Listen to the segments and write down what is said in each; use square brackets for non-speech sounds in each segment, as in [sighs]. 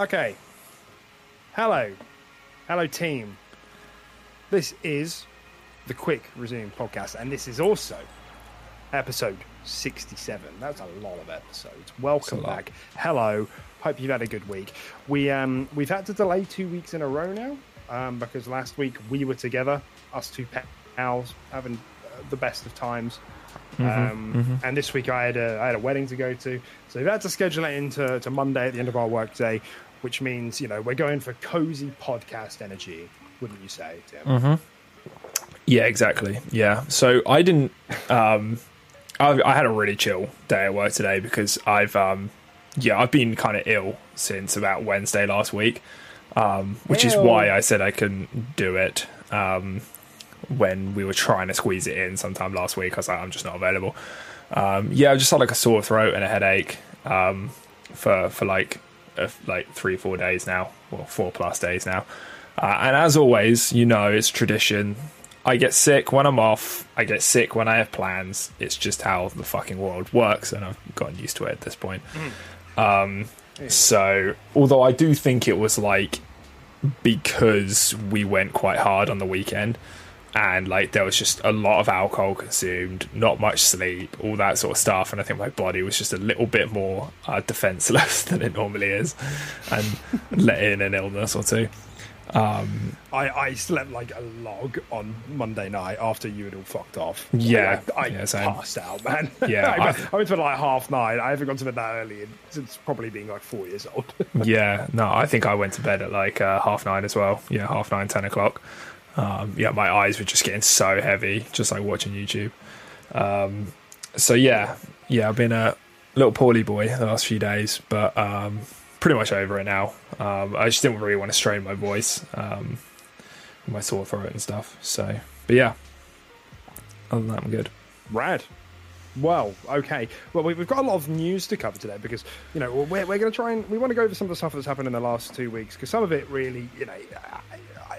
Okay. Hello. Hello, team. This is the Quick Resume podcast, and this is also episode 67. That's a lot of episodes. Welcome back. Hello. Hope you've had a good week. We um we've had to delay two weeks in a row now um, because last week we were together, us two pals, having uh, the best of times. um, And this week I had a I had a wedding to go to, so we've had to schedule it into to Monday at the end of our workday, which means you know we're going for cozy podcast energy, wouldn't you say, Tim? Yeah, exactly. Yeah. So I didn't. Um, I, I had a really chill day at work today because I've, um, yeah, I've been kind of ill since about Wednesday last week, um, which is why I said I couldn't do it um, when we were trying to squeeze it in sometime last week. I was like, I'm just not available. Um, yeah, I just had like a sore throat and a headache um, for for like uh, like three four days now, or four plus days now. Uh, and as always, you know, it's tradition. I get sick when I'm off. I get sick when I have plans. It's just how the fucking world works, and I've gotten used to it at this point. Um, so, although I do think it was like because we went quite hard on the weekend, and like there was just a lot of alcohol consumed, not much sleep, all that sort of stuff, and I think my body was just a little bit more uh, defenseless [laughs] than it normally is, and [laughs] let in an illness or two. I, I slept like a log on Monday night after you had all fucked off. Yeah. I, I Yeah, passed out, man. [laughs] Yeah, I, went- I- I went to bed like half nine. I haven't gone to bed that early since probably being like four years old. Yeah, no, I think I went to bed at like uh, half nine as well. Yeah, half nine, ten o'clock. Um, yeah, my eyes were just getting so heavy, just like watching YouTube. Um, so yeah, yeah, I've been a little poorly boy the last few days, but um, pretty much over it now. Um, I just didn't really want to strain my voice, um, my sore throat and stuff. So, but yeah, other than that, I'm good. Rad. Well, okay. Well, we- we've got a lot of news to cover today because, you know, we're, we're going to try and we want to go over some of the stuff that's happened in the last two weeks because some of it really, you know,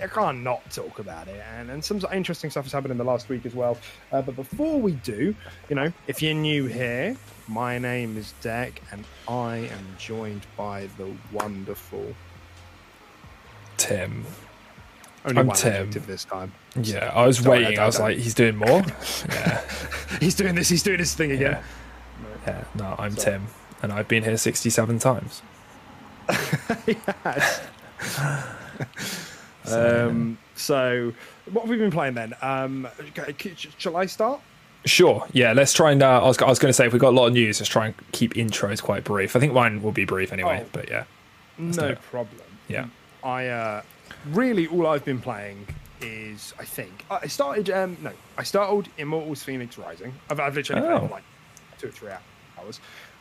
I, can't not talk about it. And, and some interesting stuff has happened in the last week as well. Uh, but before we do, you know, if you're new here, my name is Deck and I am joined by the wonderful. Tim. Only I'm Tim. this time. Yeah, I was Sorry, waiting. I I was don't- like, he's doing more. [laughs] yeah. [laughs] He's doing this, he's doing this thing again. Yeah, no, I'm So- Tim, and I've been here 67 times. [laughs] Yes. Um, so, what have we been playing then? Um, okay, c- sh- shall I start? Sure, yeah, let's try and. Uh, I was, I was going to say, if we've got a lot of news, let's try and keep intros quite brief. I think mine will be brief anyway, Oh. but yeah. No problem. Yeah. I uh, really all I've been playing is I think I started. Um, no, I started Immortals: Fenyx Rising. I've, I've literally played Oh. for like two or three hours.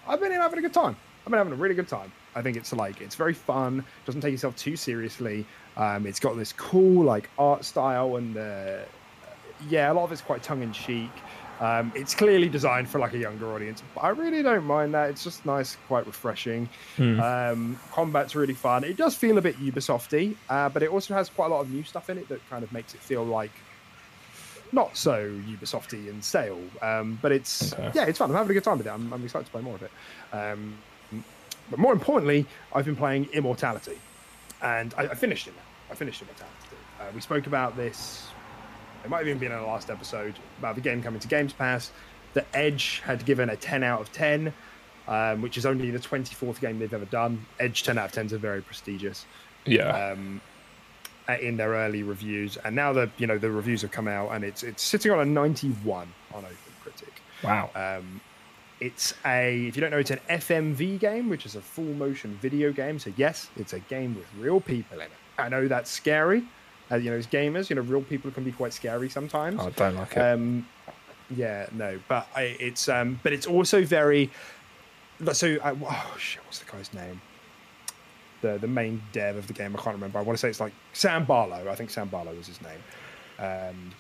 I've been having a good time. I've been having a really good time. I think it's like it's very fun. Doesn't take yourself too seriously. Um, it's got this cool like art style and uh, yeah, a lot of it's quite tongue in cheek. Um, it's clearly designed for like a younger audience, but I really don't mind that. It's just nice, quite refreshing. Um, combat's really fun. It does feel a bit Ubisofty, uh, but it also has quite a lot of new stuff in it that kind of makes it feel like not so Ubisofty and stale. Um, but it's Okay. yeah, it's fun. I'm having a good time with it. I'm, I'm excited to play more of it. Um, but more importantly, I've been playing Immortality, and I, I finished it now. I finished Immortality. Uh, we spoke about this. It might have even been in the last episode about the game coming to Games Pass. The Edge had given a 10 out of 10, um, which is only the 24th game they've ever done. Edge 10 out of 10s are very prestigious Yeah. um, uh, in their early reviews, and now the you know the reviews have come out, and it's it's sitting on a 91 on OpenCritic. wow. Um, it's a if you don't know, it's an FMV game, which is a full motion video game. So yes, it's a game with real people in it. I know that's scary. Uh, you know, as gamers, you know, real people can be quite scary sometimes. I don't like it. Um, Yeah, no, but I, it's um, but it's also very. So, I, oh shit, what's the guy's name? The the main dev of the game, I can't remember. I want to say it's like Sam Barlow. I think Sam Barlow was his name. Um,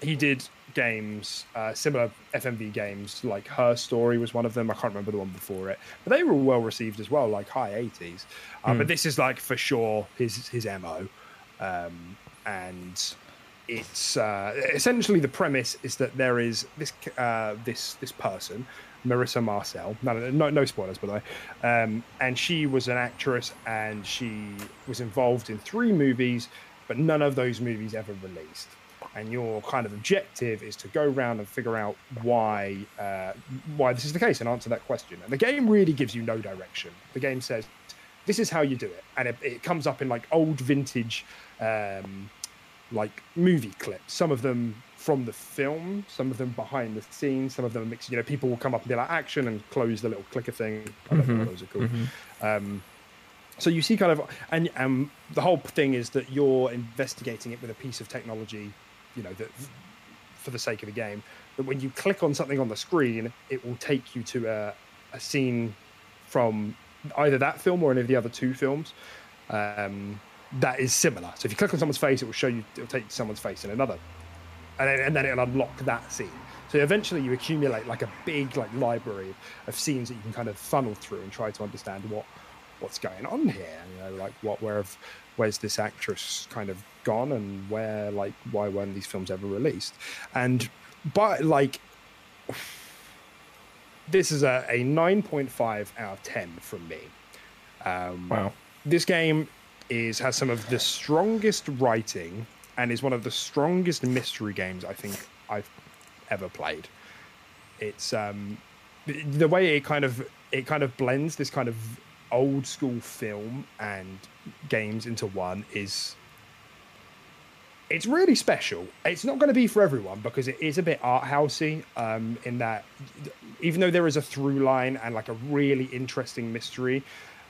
he did games, uh, similar FMV games, like Her Story was one of them. I can't remember the one before it, but they were all well received as well, like high 80s. Uh, Hmm. But this is like for sure his his mo, um, and it's uh, essentially the premise is that there is this uh, this this person. Marissa Marcel. No, no, no, no spoilers, by the way. Um, and she was an actress, and she was involved in three movies, but none of those movies ever released and your kind of objective is to go around and figure out why uh, why this is the case and answer that question. And the game really gives you no direction. The game says this is how you do it, and it, it comes up in like old vintage um, like movie clips. Some of them from the film, some of them behind the scenes, some of them mixed. You know, people will come up and be like action and close the little clicker thing. I don't know what those are called. Um, so you see kind of and um, the whole thing is that you're investigating it with a piece of technology you know that for the sake of the game that when you click on something on the screen it will take you to a, a scene from either that film or any of the other two films. Um, that is similar. So if you click on someone's face it will show you it'll take you to someone's face in another and then, and then it'll unlock that scene. So eventually you accumulate like a big like library of scenes that you can kind of funnel through and try to understand what what's going on here you know like what where where's this actress kind of gone and where like why weren't these films ever released and but like this is a, a 9.5 out of 10 from me um, Wow. this game is has some of the strongest writing and is one of the strongest mystery games I think I've ever played. It's um, the, the way it kind of it kind of blends this kind of old school film and games into one is it's really special. It's not going to be for everyone because it is a bit art housey. Um, in that, even though there is a through line and like a really interesting mystery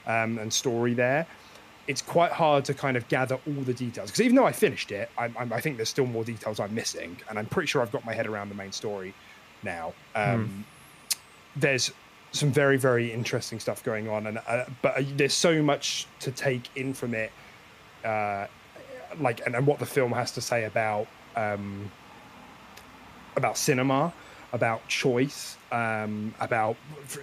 um, and story there, it's quite hard to kind of gather all the details. Because even though I finished it, I, I, I think there's still more details I'm missing, and I'm pretty sure I've got my head around the main story now. Um, There's some very very interesting stuff going on, and uh, but uh, there's so much to take in from it uh, like and, and what the film has to say about um, about cinema, about choice, um, about,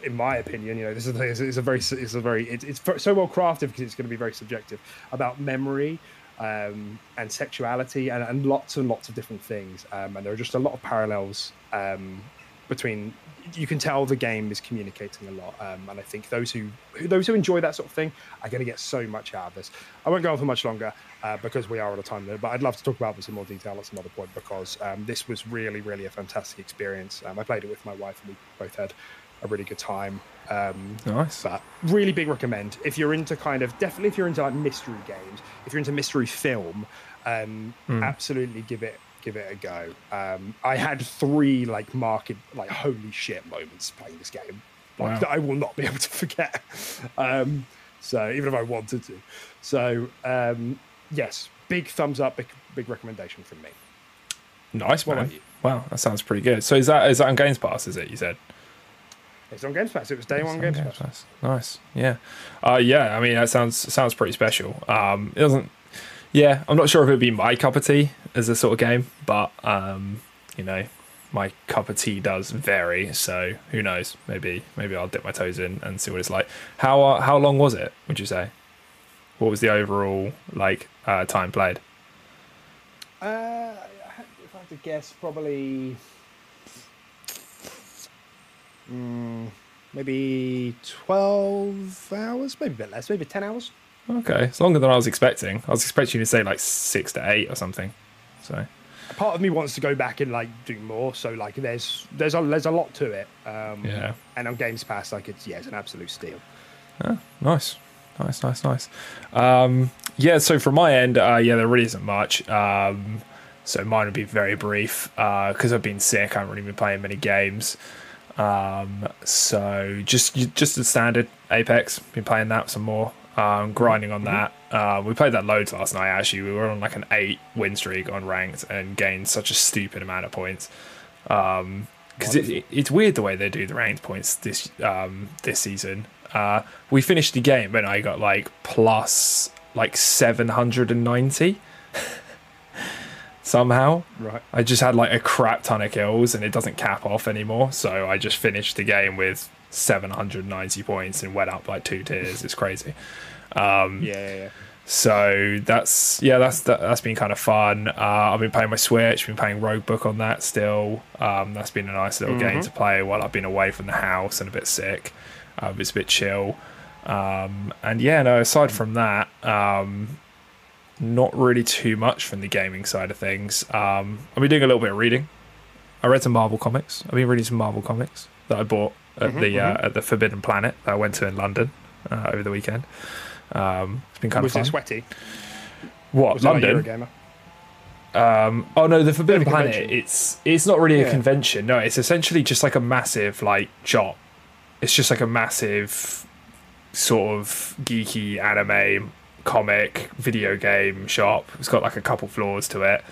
in my opinion, you know, this is a very it's a very it's, it's so well crafted because it's going to be very subjective about memory. Um, and sexuality and, and lots and lots of different things um, and there are just a lot of parallels um, between you can tell the game is communicating a lot um, and i think those who- those who enjoy that sort of thing are going to get so much out of this i won't go on for much longer uh, because we are at a time limit but i'd love to talk about this in more detail at some other point because um, this was really really a fantastic experience. Um, i played it with my wife and we both had a really good time. Um, Nice. but really big recommend if you're into kind of definitely if you're into like mystery games if you're into mystery film um absolutely give it give it a go. Um i had three like market like holy shit moments playing this game like Wow. that i will not be able to forget. [laughs] Um so even if i wanted to. So um yes big thumbs up big big recommendation from me Nice, What man. Wow, that sounds pretty good. So is that is that on Games Pass? Is it? You said. it's on games pass it was day one games pass Nice. Yeah. Uh, yeah. I mean, that sounds sounds pretty special. Um, it doesn't. Yeah, I'm not sure if it'd be my cup of tea as a sort of game, but um, you know, my cup of tea does vary. So who knows? Maybe maybe I'll dip my toes in and see what it's like. How uh, how long was it? Would you say? What was the overall like uh, time played? Uh, if I had to guess, probably mm, maybe twelve hours, maybe a bit less, maybe ten hours. Okay, it's longer than I was expecting. I was expecting you to say like six to eight or something. So Part of me wants to go back and like do more, so like there's there's a there's a lot to it. Um, Yeah. and on Games Pass, like it's yeah, it's an absolute steal. Nice, nice, nice, nice. Um, yeah, so from my end, uh, yeah, there really isn't much. Um, so mine would be very brief because I've been sick. I haven't really been playing many games. Um, so just just the standard Apex. Been playing that some more. Um, grinding on that. Uh, we played that loads last night. Actually, we were on like an eight win streak on ranked and gained such a stupid amount of points. Um, because it, it's weird the way they do the ranked points this um, this season. Uh, we finished the game and I got like plus like seven hundred and ninety. Somehow, Right. I just had like a crap ton of kills and it doesn't cap off anymore. So I just finished the game with 790 points and went up like two tiers. It's crazy. Um, Yeah, yeah, yeah. so that's yeah, that's that, that's been kind of fun. Uh, I've been playing my Switch, been playing Roguebook on that still. Um, that's been a nice little game to play while I've been away from the house and a bit sick. Uh, it's a bit chill. Um, and yeah, no. Aside from that, um, not really too much from the gaming side of things. Um, I've been doing a little bit of reading. I read some Marvel comics. I've been reading some Marvel comics that I bought at the uh, at the Forbidden Planet that I went to in London uh, over the weekend. Um, it's been kind Was of fun. it sweaty? what Was it like London? Um, oh no, the Forbidden Planet. It's it's not really a Yeah. convention. No, it's essentially just like a massive like shop. It's just like a massive sort of geeky anime, comic, video game shop. It's got like a couple floors to it,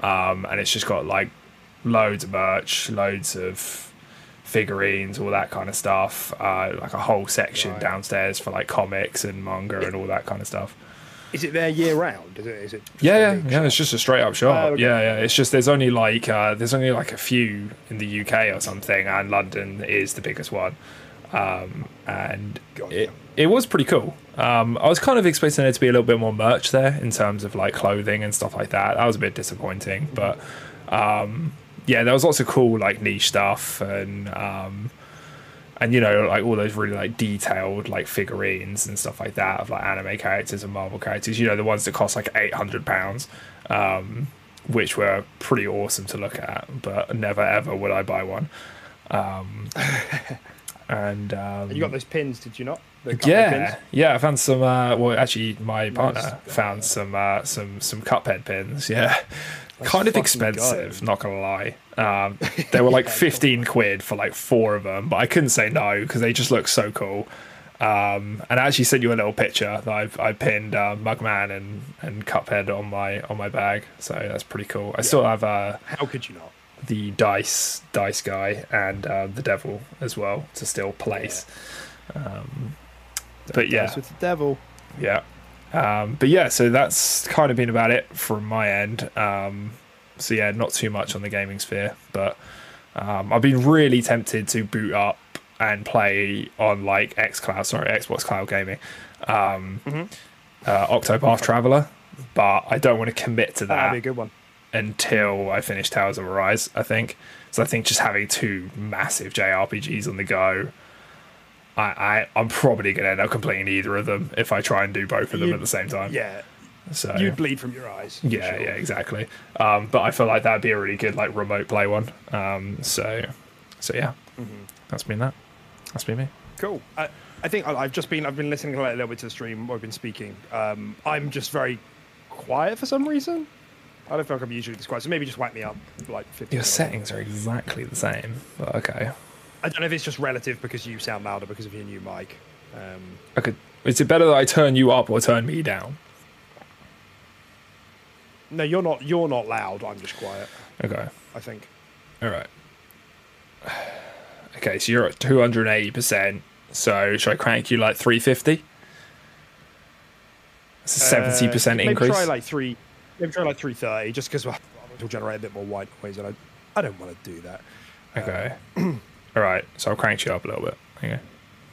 um, and it's just got like loads of merch, loads of figurines, all that kind of stuff. Uh, like a whole section Right. downstairs for like comics and manga and all that kind of stuff. Is it there year round? Is it? Is it? Yeah, yeah, yeah. It's just a straight up shop. Oh, okay. Yeah, yeah. It's just there's only like uh, there's only like a few in the UK or something, and London is the biggest one. Um, and it it was pretty cool. Um, I was kind of expecting there to be a little bit more merch there in terms of like clothing and stuff like that. That was a bit disappointing, but um, yeah, there was lots of cool like niche stuff and um, and you know like all those really like detailed like figurines and stuff like that of like anime characters and Marvel characters. You know the ones that cost like eight hundred pounds, um, which were pretty awesome to look at, but never ever would I buy one. [laughs] And um, And you got those pins, did you not? The couple of yeah, pins? yeah. I found some. Uh, well, actually, my partner Nice. found some uh, some some Cuphead pins. Yeah, Let's kind of expensive. go. Not gonna lie. Um, they were like [laughs] fifteen quid for like four of them, but I couldn't say no because they just look so cool. Um, and I actually sent you a little picture that I've I pinned uh, Mugman and and Cuphead on my on my bag, so that's pretty cool. I still have uh, How could you not? The dice dice guy and uh, the devil as well to still place. Um, but yeah, with the devil. yeah. Um, but yeah, so that's kind of been about it from my end. Um, so yeah, not too much on the gaming sphere, but um, I've been really tempted to boot up and play on like xCloud, sorry, Xbox Cloud Gaming, um, uh, Octopath Traveler, but I don't want to commit to that. That'd that be a good one. Until I finish Tales of Arise, I think. So I think just having two massive JRPGs on the go, I, I I'm probably gonna end up completing either of them if I try and do both of them You- at the same time. Yeah, So you'd bleed from your eyes. yeah, sure. yeah, exactly. Um, but I feel like that'd be a really good like remote play one. Um, so so yeah, Mm-hmm. that's been that. That's been me. Cool. I, I think I've just been I've been listening a little bit to the stream. I've been speaking. Um, I'm just very quiet for some reason. I don't feel like I'm usually this quiet. So maybe just whack me up like 50. Your settings are exactly the same. But okay. I don't know if it's just relative because you sound louder because of your new mic. Um, could. Is it better that I turn you up or turn me down? no, you're not. You're not loud. I'm just quiet. Okay. I think. All right. [sighs] Okay, so you're at 280%. So should I crank you like 350? It's a 70% Uh, maybe increase. try like three. Maybe try like three thirty, just because it'll generate a bit more white noise, and I, I don't want to do that. okay. [clears throat] All right, so I'll crank you up a little bit. Okay.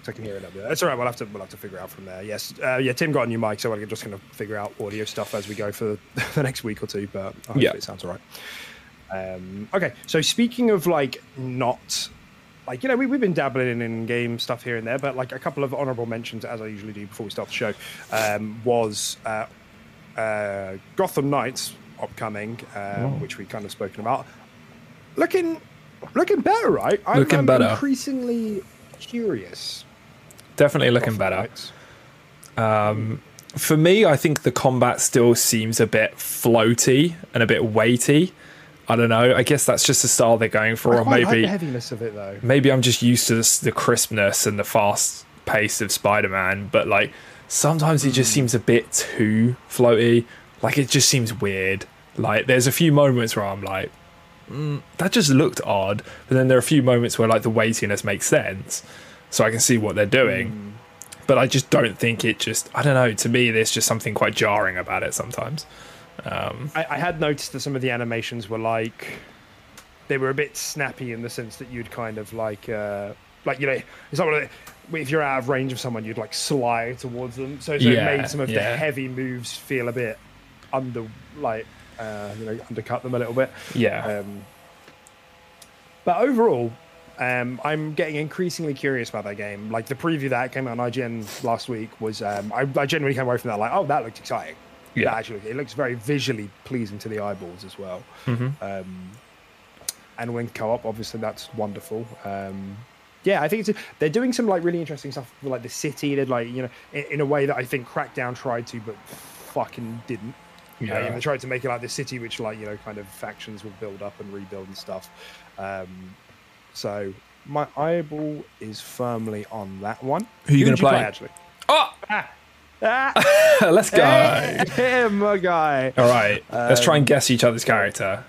So I can hear it up there. That's all right. We'll have to we'll have to figure out from there. Yes, uh, yeah. Tim got a new mic, so we're just going to figure out audio stuff as we go for [laughs] the next week or two. But hopefully Yeah. it sounds all right. Um, okay, so speaking of like not like you know we, we've been dabbling in, in game stuff here and there, but like a couple of honourable mentions as I usually do before we start the show um, was uh, uh, Gotham Knights upcoming, um, which we kind of spoken about. Looking looking better, right? I'm, Looking I'm better. Increasingly curious. Definitely looking Gotham better. Knights. For me, I think the combat still seems a bit floaty and a bit weighty. I don't know. I guess that's just the style they're going for, I or quite like maybe the heaviness of it though. maybe I'm just used to this, the crispness and the fast pace of Spider-Man, but like sometimes it just seems a bit too floaty. Like it just seems weird. Like there's a few moments where I'm like, mm, that just looked odd. But then there are a few moments where like the weightiness makes sense, so I can see what they're doing. Mm. But I just don't think it just. I don't know. To me, there's just something quite jarring about it sometimes. Um, I, I had noticed that some of the animations were like they were a bit snappy in the sense that you'd kind of like uh, like you know it's not like if you're out of range of someone you'd like slide towards them so, so Yeah, it made some of the heavy moves feel a bit under like uh, you know undercut them a little bit yeah, um, but overall um, I'm getting increasingly curious about that game. Like the preview that came out on IGN last week was, um, I, I genuinely came away from that like, oh, that looks exciting. Yeah. That actually, it looks very visually pleasing to the eyeballs as well. Mm-hmm. Um, and when co-op, obviously, that's wonderful. Um, yeah, I think it's they're doing some like really interesting stuff, with, like the city. They're like you know, in, in a way that I think Crackdown tried to, but fucking didn't. Yeah. they tried to make it like the city, which like you know, kind of factions will build up and rebuild and stuff. Um, so my eyeball is firmly on that one. Who are you gonna play? actually? Oh, Ah, ah, [laughs] let's go. hey, [laughs] my guy. All right, let's try and Um, guess each other's character.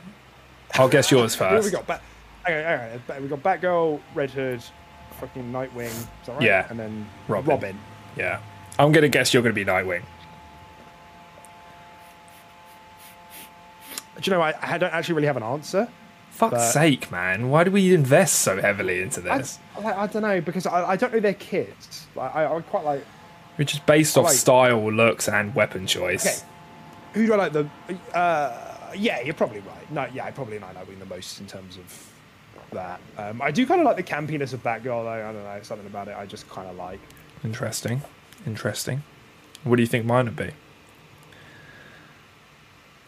I'll guess yours [laughs] first. we got? Bat- okay, all right, we got Batgirl, Red Hood, fucking Nightwing. Right? Yeah. and then Robin. Robin. Yeah, I'm gonna guess you're gonna be Nightwing. Do you know? I, I don't actually really have an answer. Fuck's But- sake, man! Why do we invest so heavily into this? I, I don't know because I, I don't know their kids. Like, I, I quite like. Which is based off like- style, looks, and weapon choice. Okay, who do I like? The uh, yeah, you're probably right. No, yeah, I probably like Nightwing the most in terms of that. Um, I do kind of like the campiness of Batgirl though. I don't know something about it. I just kind of like. Interesting, interesting. What do you think mine would be?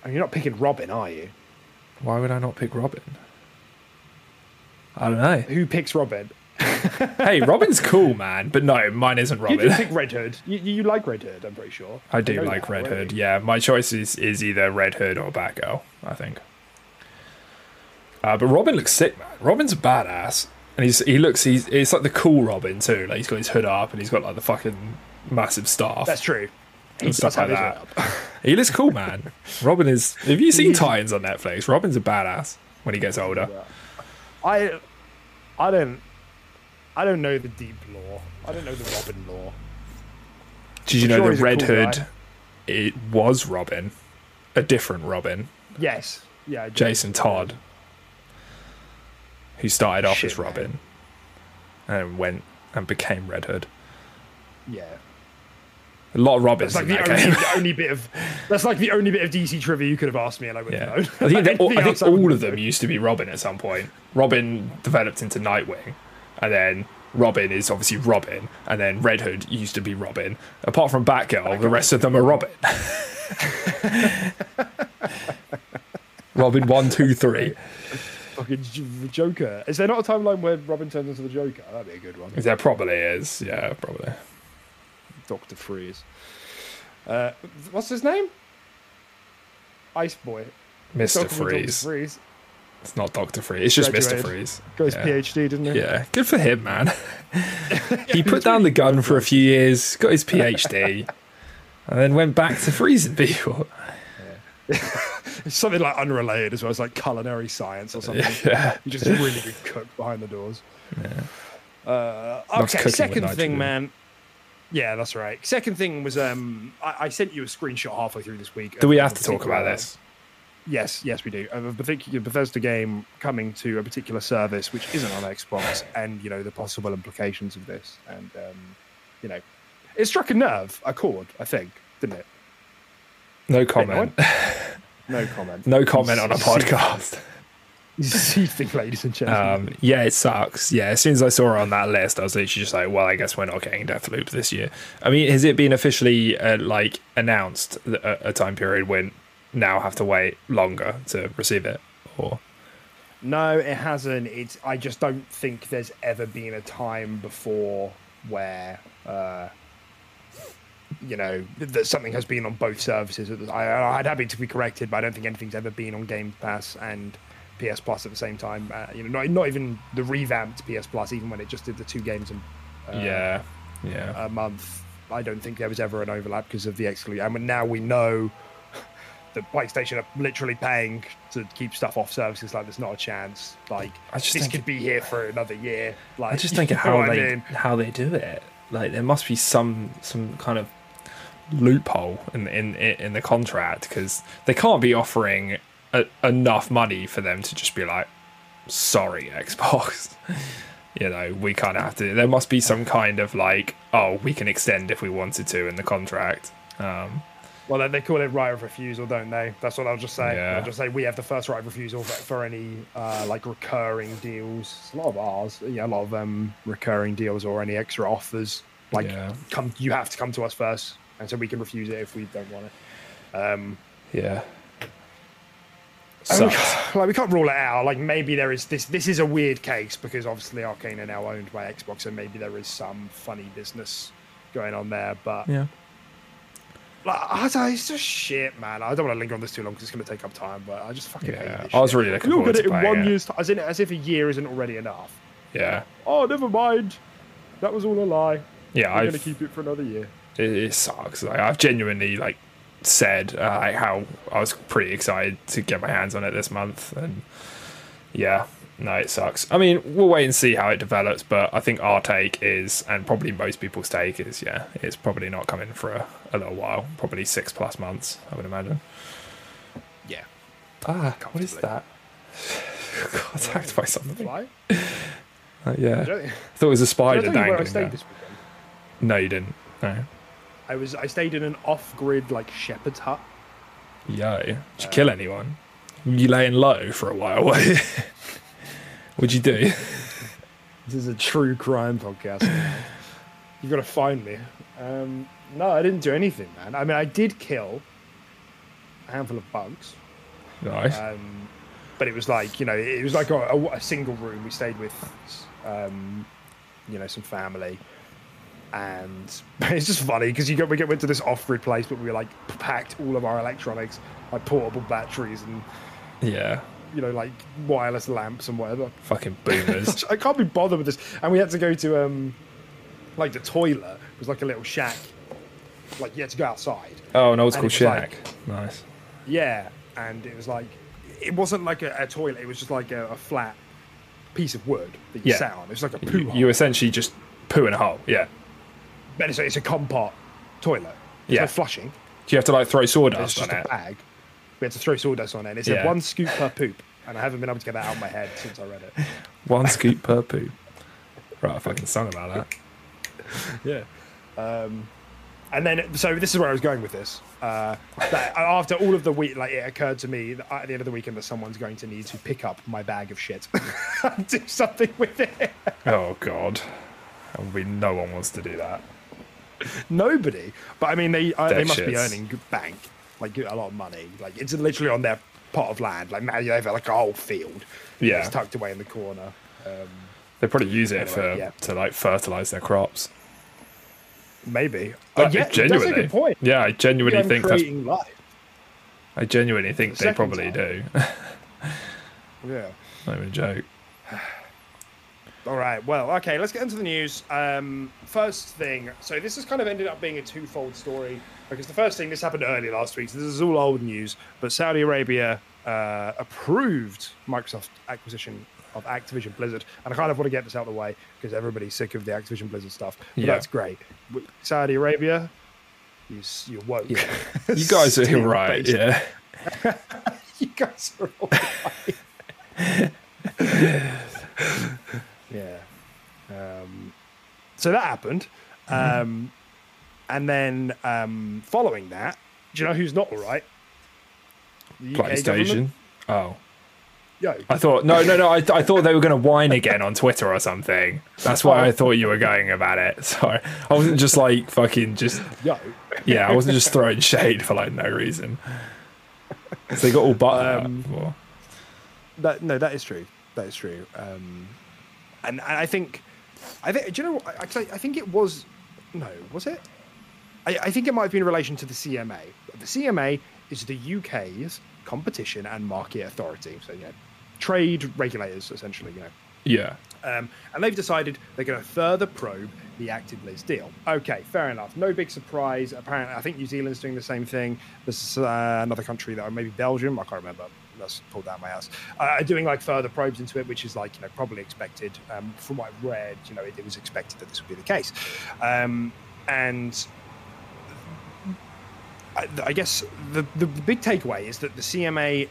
I mean, you're not picking Robin, are you? Why would I not pick Robin? I don't know. Who picks Robin? [laughs] hey, Robin's cool, man, but no, mine isn't You Robin. do pick Red Hood. You, you like Red Hood, I'm pretty sure. I do know like Red already. Hood. Yeah, my choice is, is either Red Hood or Batgirl. I think. Uh, but Robin looks sick, man. Robin's a badass, and he's he looks he's it's like the cool Robin too. Like he's got his hood up and he's got like the fucking massive staff That's true. and stuff like that. [laughs] He looks cool, man. Robin is. Have you seen Titans on Netflix? Robin's a badass when he gets older. I, I don't, I don't know the deep lore. I don't know the Robin lore. Did you I'm know sure a Red cool Hood? guy. It was Robin, a different Robin, Yes. Yeah. Jason Todd, who started off Shit, as man. Robin and went and became Red Hood. Yeah. A lot of Robins That's like the that only, [laughs] the only bit of. That's like the only bit of DC trivia you could have asked me, and I would Yeah, have I known. think, [laughs] all, I think else I wouldn't all of them used to be Robin at some point. Robin developed into Nightwing, and then Robin is obviously Robin, and then Red Hood used to be Robin. Apart from Batgirl, the rest of them are Robin. [laughs] Robin one, two, three. Fucking Joker. Is there not a timeline where Robin turns into the Joker? That'd be a good one. There probably is. Yeah, probably. Doctor Freeze. Uh, what's his name? Ice Boy. Mister Freeze. Freeze. It's not Doctor Freeze. It's just Mister Freeze. Got his Yeah. PhD, didn't he? Yeah, good for him, man. [laughs] [laughs] he put down the gun for a few years, got his PhD, [laughs] and then went back to freezing people. [laughs] something like unrelated as well. It's like culinary science or something. [laughs] Yeah. He's just really good cook behind the doors. Uh, okay, second thing, man. Yeah, that's right. Second thing was um, I, I sent you a screenshot halfway through this week. Do we have to talk about this? Yes, yes, we do. Of a particular Bethesda game coming to a particular service which isn't on Xbox, and you know the possible implications of this, and um, you know, it struck a nerve, a chord, I think, didn't it? No comment. [laughs] No comment. No comment on a podcast. [laughs] Seething, ladies and gentlemen. Um, yeah, it sucks. Yeah, as soon as I saw her on that list, I was literally just like, well, I guess we're not getting Deathloop this year. I mean, has it been officially uh, like announced that a, a time period when now have to wait longer to receive it? Or No, it hasn't. It's. I just don't think there's ever been a time before where, uh, you know, that something has been on both services. I, I'd happy to be corrected, but I don't think anything's ever been on Game Pass and PS Plus at the same time. Uh, you know, not not even the revamped PS Plus, even when it just did the two games in, uh, yeah, yeah, a month. I don't think there was ever an overlap because of the exclude. I mean, now we know [laughs] the PlayStation are literally paying to keep stuff off services. Like, there's not a chance. Like, I just this could it- be here for another year. Like, I just think [laughs] of how what I they mean? how they do it. Like there must be some some kind of loophole in in in the contract because they can't be offering a, enough money for them to just be like, sorry, Xbox. [laughs] you know, we kind of have to. There must be some kind of like, oh, we can extend if we wanted to in the contract. Um, Well, they- they call it right of refusal, don't they? That's what I'll just say. Yeah. I'll just say we have the first right of refusal for, for any uh, like recurring deals. It's a lot of ours, yeah, a lot of um, recurring deals or any extra offers. Like, Yeah. come, you have to come to us first, and so we can refuse it if we don't want it. Um, yeah. we can't- like we can't rule it out. Like maybe there is this. This is a weird case because obviously Arkane are now owned by Xbox, and maybe there is some funny business going on there. But Yeah. Like, I it's just shit, man. I don't want to linger on this too long because it's going to take up time. But I just fucking Yeah. I was shit. really looking forward at to it in one it. year's time, as, in, as if a year isn't already enough. Yeah. Oh, never mind. That was all a lie. Yeah. I'm going to keep it for another year. It, it sucks. Like I've genuinely like said uh, like how I was pretty excited to get my hands on it this month, and yeah, no, it sucks. I mean, we'll wait and see how it develops, but I think our take is, and probably most people's take is, yeah, it's probably not coming for a, a little while, probably six plus months, I would imagine. Yeah. Ah, what is that? [laughs] Got attacked by something. Fly? Uh, yeah, I thought it was a spider tell you where I dangling there. No, you didn't. No. I was I stayed in an off-grid like shepherd's hut. Yo, did you kill anyone? You laying low for a while? [laughs] What'd you do? This is a true crime podcast. You've got to find me. Um, no, I didn't do anything, man. I mean, I did kill a handful of bugs. Nice. Um, but it was like you know, it was like a, a, a single room. We stayed with, um, you know, some family, and [laughs] it's just funny because you we get went to this off-grid place, but we like packed all of our electronics, like portable batteries and yeah. you know, like wireless lamps and whatever. Fucking [laughs] boomers. I can't be bothered with this. And we had to go to um, like the toilet. It was like a little shack. Like you had to go outside. oh, an old school shack. like- nice. Yeah, and it was like it wasn't like a, a toilet. It was just like a, a flat piece of wood that you Yeah. sat on. It was like a poo You, hole. you essentially just poo in a hole. Yeah. But it's, a- it's a compot toilet. There's Yeah. no flushing. Do you have to like throw It's sawdust just on a it? bag. We had to throw sawdust on it. And it said Yeah. one scoop per poop. And I haven't been able to get that out of my head since I read it. [laughs] One scoop per poop. Right, I fucking song about that. [laughs] Yeah. Um, and then, so this is where I was going with this. Uh, that [laughs] after all of the week, like it occurred to me that at the end of the weekend that someone's going to need to pick up my bag of shit and do something with it. Oh god. And we no one wants to do that. Nobody, but I mean, they uh, they must be earning bank, like a lot of money. Like it's literally on their pot of land. Like have like a whole field. Yeah. it's tucked away in the corner. Um, They probably use it Anyway, for yeah. to like fertilize their crops. maybe. But Uh, yeah, genuinely, that's a good point. yeah, I genuinely I'm think that's. life. I genuinely think the they probably time. do. [laughs] Yeah. Not even a joke. All right. Well, okay. Let's get into the news. Um, first thing. So this has kind of ended up being a twofold story because the first thing this happened early last week. So this is all old news, but Saudi Arabia uh, approved Microsoft's acquisition of Activision Blizzard, and I kind of want to get this out of the way because everybody's sick of the Activision Blizzard stuff. But Yeah. that's great. Saudi Arabia, you, you're woke. Yeah. [laughs] You guys are Still right. based- Yeah. [laughs] you guys are all right. [laughs] yeah. Um, so that happened. Mm-hmm. Um, and then um, following that, do you know who's not all right? The PlayStation. Oh. Yo, I thought no, no, no. I, I thought they were going to whine again on Twitter or something. That's why I thought you were going about it. [laughs] Sorry, I wasn't just like fucking just yo. yeah. I wasn't just throwing shade for like no reason. So they got all butter. Um, That, no, that is true. That is true. Um, and, and I think, I think, do you know? Actually, I think it was, no, was it? I, I think it might have been in relation to the CMA. The CMA is the UK's competition and market authority. So, you know, trade regulators, essentially, you know, Yeah. Um, and they've decided they're going to further probe the Activiz deal. Okay, fair enough. No big surprise. Apparently, I think New Zealand's doing the same thing. There's uh, another country that, maybe Belgium, I can't remember. That's pulled out my ass. Uh, doing like further probes into it, which is like you know probably expected. Um, from what I've read, you know, it, it, was expected that this would be the case. Um, and I, I guess the, the, the big takeaway is that the CMA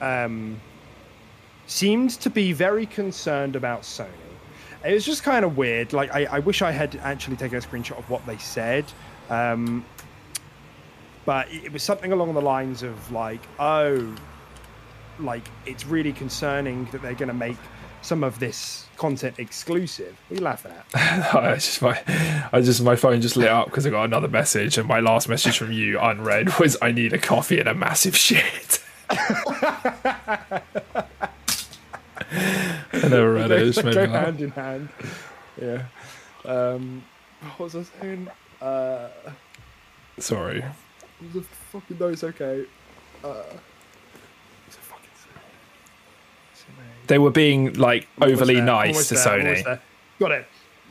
um, seemed to be very concerned about Sony. It was just kind of weird. Like, I, I wish I had actually taken a screenshot of what they said. Um, but it was something along the lines of, like, oh, like, it's really concerning that they're going to make some of this content exclusive. What are you laughing at? [laughs] it's just my, I just my phone just lit up because I got another message, and my last message from you unread was, "I need a coffee and a massive shit." [laughs] I never read it. It's [laughs] go hand in hand. Yeah. Um, what was I saying? Uh, Sorry. The fucking no, it's okay. Uh, it's fucking they were being like overly nice to there, Sony. Got it.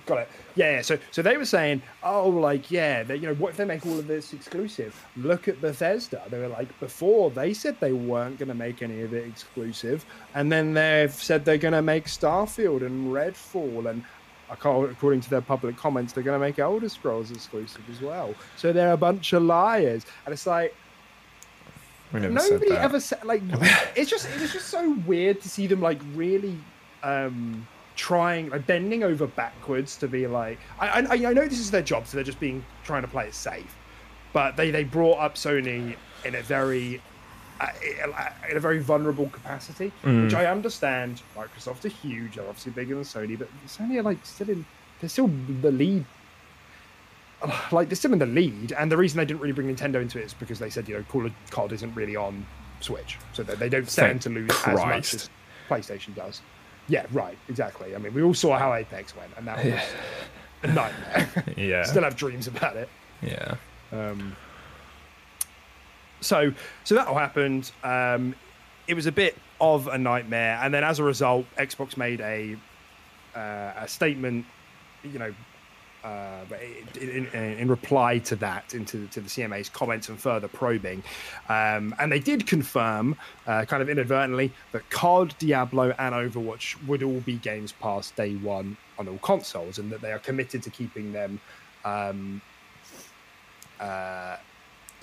Got it. Yeah, so so they were saying, oh, like yeah, they, you know, what if they make all of this exclusive? Look at Bethesda. They were like before they said they weren't going to make any of it exclusive, and then they've said they're going to make Starfield and Redfall, and I can't according to their public comments, they're going to make Elder Scrolls exclusive as well. So they're a bunch of liars, and it's like. Nobody ever said like [laughs] it's just it's just so weird to see them like really um trying like bending over backwards to be like I, I, I know this is their job so they're just being trying to play it safe. But they they brought up sony in a very uh, in a very vulnerable capacity mm. which i understand. Microsoft are huge they're obviously bigger than sony but sony are like still in they're still the lead [sighs] like they're still in the lead and the reason they didn't really bring nintendo into it is because they said you know call of cod isn't really on switch so they, they don't stand Thank to lose Christ. as much as playstation does yeah, right, exactly. I mean, we all saw how Apex went, and that was yeah. a nightmare. [laughs] [laughs] yeah, still have dreams about it. Yeah. Um, so, so that all happened. Um, it was a bit of a nightmare, and then as a result, Xbox made a uh, a statement, you know, uh, in, in, in, reply to that, into to the CMA's comments and further probing, um, and they did confirm, uh, kind of inadvertently, that COD, Diablo, and Overwatch would all be Games Pass day one on all consoles, and that they are committed to keeping them um, uh,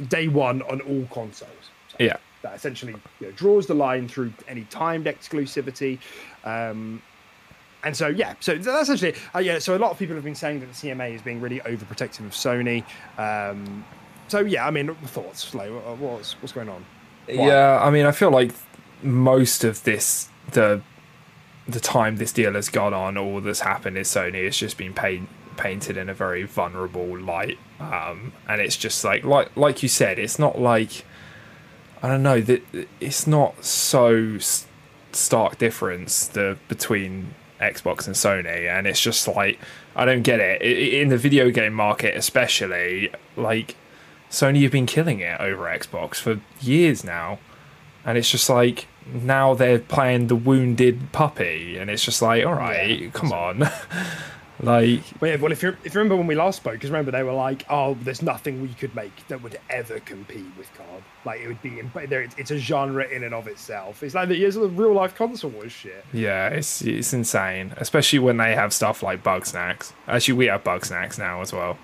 day one on all consoles. So yeah, that essentially you know, draws the line through any timed exclusivity. Um, and so yeah, so that's actually uh, yeah. So a lot of people have been saying that the CMA is being really overprotective of Sony. Um, so yeah, I mean, thoughts like what's what's going on? Why? Yeah, I mean, I feel like most of this the the time this deal has gone on, all that's happened is Sony has just been painted in a very vulnerable light, um, and it's just like like like you said, it's not like I don't know that it's not so stark difference the between Xbox and Sony, and it's just like I don't get it. In the video game market, especially, like Sony You've been killing it over Xbox for years now, and it's just like now they're playing the wounded puppy, and it's just like, all right, yeah, come on. [laughs] Like, well, well, if you if you remember when we last spoke, because remember they were like, "Oh, there's nothing we could make that would ever compete with COD. Like, it would be in, it's a genre in and of itself. It's like the years of the real life console was shit. Yeah, it's it's insane, especially when they have stuff like Bugsnax. Actually, we have Bugsnax now as well.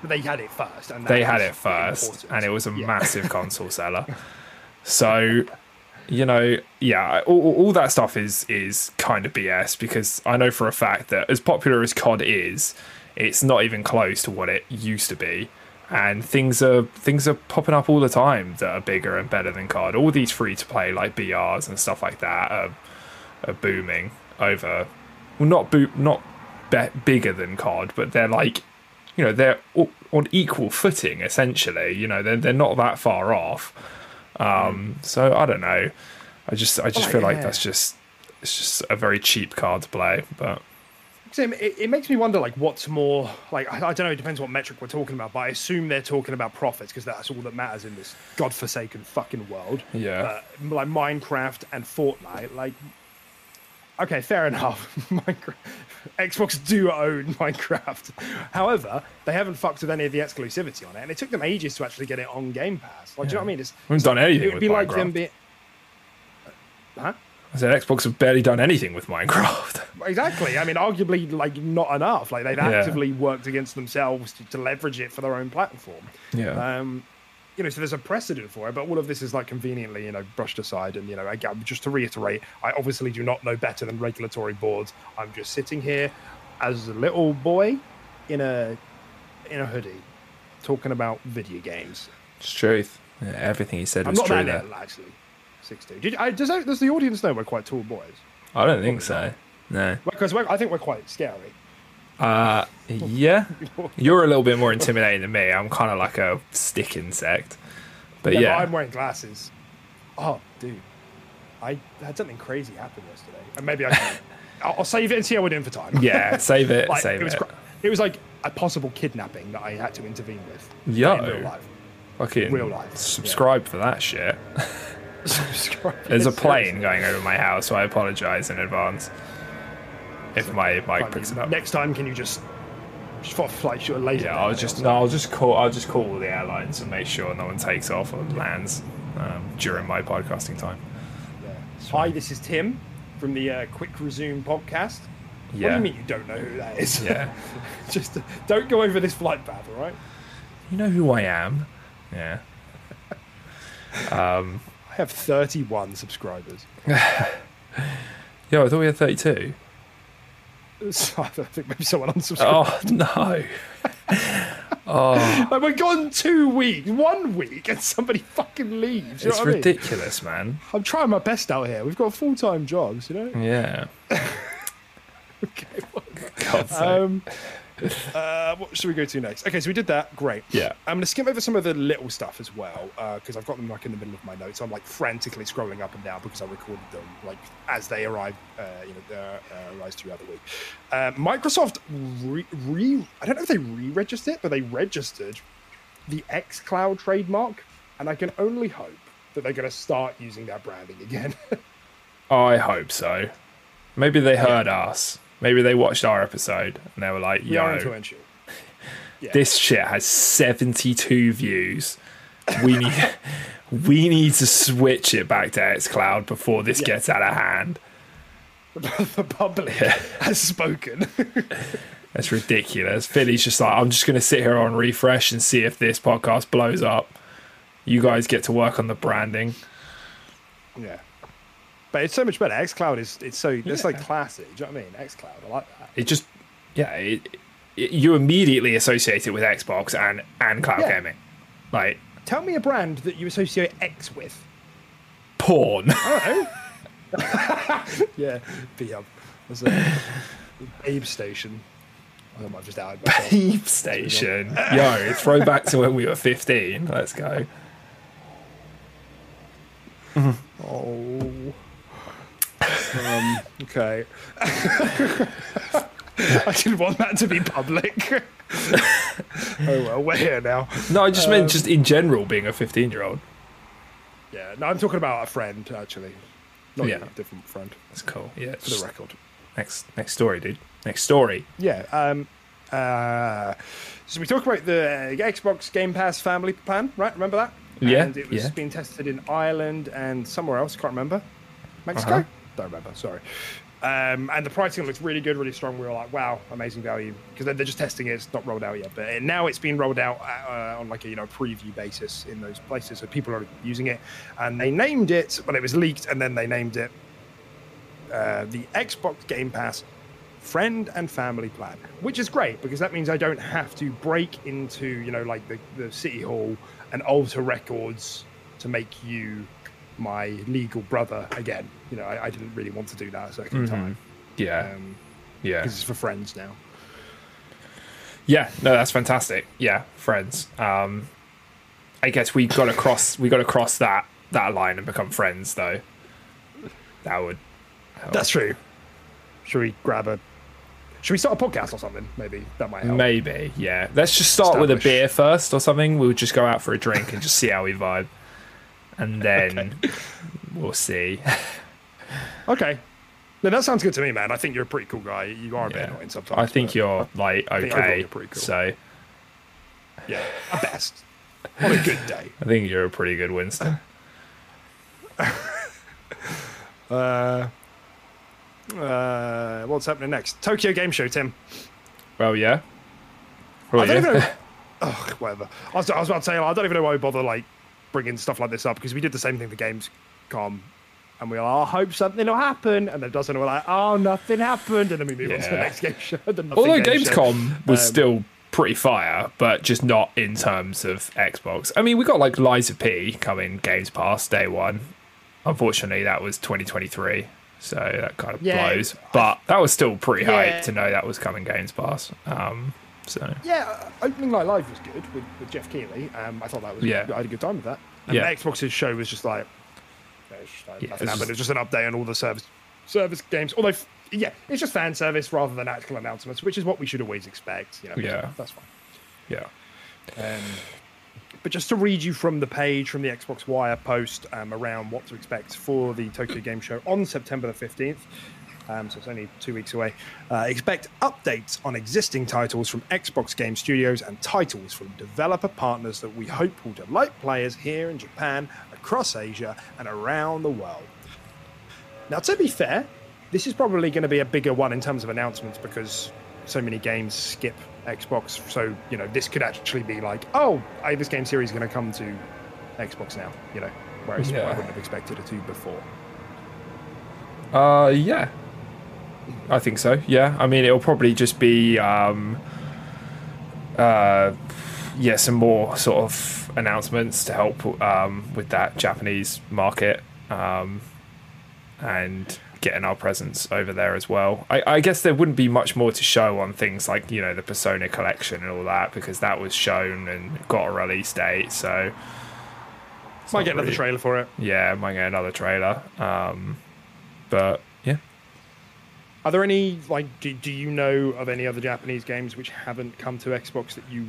But they had it first, and they had it first, important. and it was a yeah. massive console seller. [laughs] So you know, yeah, all, all, that stuff is is kind of BS because I know for a fact that as popular as COD is, it's not even close to what it used to be, and things are things are popping up all the time that are bigger and better than COD. All these free to play like BRs and stuff like that are, are booming over. Well, not not be- bigger than COD, but they're like, you know, they're on equal footing essentially. You know, they're they're not that far off um, so I don't know. I just I just oh, feel yeah. like that's just it's just a very cheap card to play. But it, it, makes me wonder like what's more like I, I, don't know. It depends what metric we're talking about, but I assume they're talking about profits because that's all that matters in this godforsaken fucking world. Yeah, uh, like Minecraft and Fortnite. Like okay, fair enough. [laughs] Minecraft, Xbox do own Minecraft. However, they haven't fucked with any of the exclusivity on it, and it took them ages to actually get it on Game Pass. Like, do you know what I mean? It's, We haven't done anything it would be like them being. Huh? I said Xbox have barely done anything with Minecraft. [laughs] Exactly. I mean, arguably, like not enough. Like they've Yeah. actively worked against themselves to, to leverage it for their own platform. yeah. Um, you know, so there's a precedent for it, but all of this is like conveniently, you know, brushed aside. And you know, again, just to reiterate, I obviously do not know better than regulatory boards. I'm just sitting here as a little boy in a in a hoodie, talking about video games. it's truth. Yeah, everything he said I'm was not true that there. little, actually. Sixty. Did, I, does, that- does the audience know we're quite tall boys? I don't think so. No. Because I think we're quite scary. Uh, yeah. You're a little bit more intimidating than me. I'm kind of like a stick insect. But Yeah, yeah. but I'm wearing glasses. Oh, dude, I had something crazy happen yesterday, and maybe I can. [laughs] I'll, I'll save it and see how we're doing for time. yeah, save it. [laughs] like, save it was. it. It was like a possible kidnapping that I had to intervene with. Yo. in real life. Fucking real life, yeah. Subscribe for that shit. [laughs] There's a plane going over my house, so I apologise in advance. If my mic picks it up. Next time, can you just just for flight shoot a laser? Yeah, I'll just no, I'll just call. I'll just call the airlines and make sure no one takes off or lands um, during my podcasting time. Yeah. Hi, this is Tim from the uh, Quick Resume podcast. What do you mean you don't know who that is? Yeah, [laughs] just uh, don't go over this flight path, all right? you know who I am. Yeah. [laughs] Um. I have 31 subscribers. [laughs] Yo, I thought we had 32. So [laughs] I think maybe someone unsubscribed. Oh no. [laughs] oh, Like we're gone two weeks, one week, and somebody fucking leaves. You it's what I mean? ridiculous, man. I'm trying my best out here. We've got full time jobs, you know. Yeah. [laughs] Okay. Sake. Um, [laughs] uh, what should we go to next? Okay, so we did that. Great. Yeah. I'm going to skim over some of the little stuff as well because I've got them like in the middle of my notes. I'm like frantically scrolling up and down because I recorded them like as they arrive, uh, you know, uh, uh, arise throughout the week. Uh, Microsoft re, re I don't know if they re-registered but they registered the XCloud trademark, and I can only hope that they're going to start using that branding again. [laughs] I hope so. Maybe they heard us. Maybe they watched our episode and they were like, "Yo, influential. [laughs] Yeah. this shit has 72 views. We need [laughs] we need to switch it back to xCloud before this gets out of hand." [laughs] the public has spoken. That's ridiculous. Philly's just like, I'm just going to sit here on refresh and see if this podcast blows up. You guys get to work on the branding. Yeah. But it's so much better. XCloud is it's so it's like Yeah. classy. Do you know what I mean? XCloud, I like that. It just, yeah, it, it, you immediately associate it with Xbox and, and cloud Yeah. gaming. Like, Tell me a brand that you associate X with. porn. [laughs] [laughs] Yeah, be was it Babe Station? I might just myself. Beep Station. Yo, throw back to when we were 15. Let's go. [laughs] oh. Um, okay. [laughs] I didn't want that to be public. [laughs] oh well, we're here now. No, I just meant just in general being a 15 year old. Yeah, no, I'm talking about a friend actually. Not Yeah. you, a different friend, That's cool. Yeah. for the record. Next, next story, dude. Next story. Yeah. Um, uh, so we talk about the Xbox Game Pass family plan, right? Remember that? Yeah, And it was yeah. being tested in Ireland and somewhere else. Can't remember. Mexico? Uh-huh. Don't remember. Sorry. Um, and the pricing looks really good, really strong. We were like, wow, amazing value because they're, they're just testing it. It's not rolled out yet, but now it's been rolled out uh, on like a you know preview basis in those places, so people are using it. And they named it. Well, it was leaked, and then they named it uh, the Xbox Game Pass friend and family plan, which is great because that means I don't have to break into, you know, like the, the city hall and alter records to make you my legal brother again. You know, I, I didn't really want to do that a 2nd time Yeah. um, yeah. because it's for friends now. Yeah, no, that's fantastic. Yeah, friends. Um, I guess we got to cross. We got to cross that that line and become friends, though. That would. help. That's true. Should we grab a? Should we start a podcast or something? Maybe that might help. maybe. Yeah, let's just start with a beer first or something. We'll just go out for a drink and just see how we vibe, and [laughs] then we'll see. [laughs] Okay. No, that sounds good to me, man. I think you're a pretty cool guy. You are a bit annoying sometimes. I think you're like okay. you're pretty cool. So yeah, best on a good day. [laughs] I think you're a pretty good Winston. Uh, uh, what's happening next? Tokyo Game Show, Tim. Well, yeah. Well, I don't yeah. even know. Ugh, whatever. I was, I was about to say, I don't even know why we bother like bringing stuff like this up because we did the same thing for Gamescom, and we were like, I hope something will happen, and then it doesn't. And we're like, oh, nothing happened, and then we move on to the next game show. the Although game show. Gamescom was Um, still pretty fire, but just not in terms of Xbox. I mean, we got like Lies of P coming Games Pass day one. Unfortunately, that was 2023, so that kind of Yeah, blows. But that was still pretty Yeah. hype to know that was coming Games Pass. Um, so Yeah, uh, opening night live was good with, with Geoff Keighley. Um, I thought that was Yeah. I had a good time with that. And Yeah. Xbox's show was just like, yeah, it's just like Yeah, nothing happened. just- It's just an update on all the service service games. Although, yeah, it's just fan service rather than actual announcements, which is what we should always expect. You know, Yeah. that's fine. yeah, Um, but just to read you from the page from the Xbox Wire post um, around what to expect for the Tokyo Game Show on September the 15th. Um, so it's only two weeks away. Uh, expect updates on existing titles from Xbox Game Studios and titles from developer partners that we hope will delight players here in Japan, across Asia, and around the world. Now, to be fair, this is probably going to be a bigger one in terms of announcements because so many games skip Xbox. So, you know, this could actually be like, oh, this game series is going to come to Xbox now, you know, whereas Yeah. I wouldn't have expected it to before. uh, yeah. I think so. Yeah, I mean, it'll probably just be, um, uh, yeah, some more sort of announcements to help um, with that Japanese market um, and getting our presence over there as well. I, I guess there wouldn't be much more to show on things like you know the Persona collection and all that because that was shown and got a release date. So Might get another trailer for it. Yeah, might get another trailer. Um, but. Are there any, like, do, do you know of any other Japanese games which haven't come to Xbox that you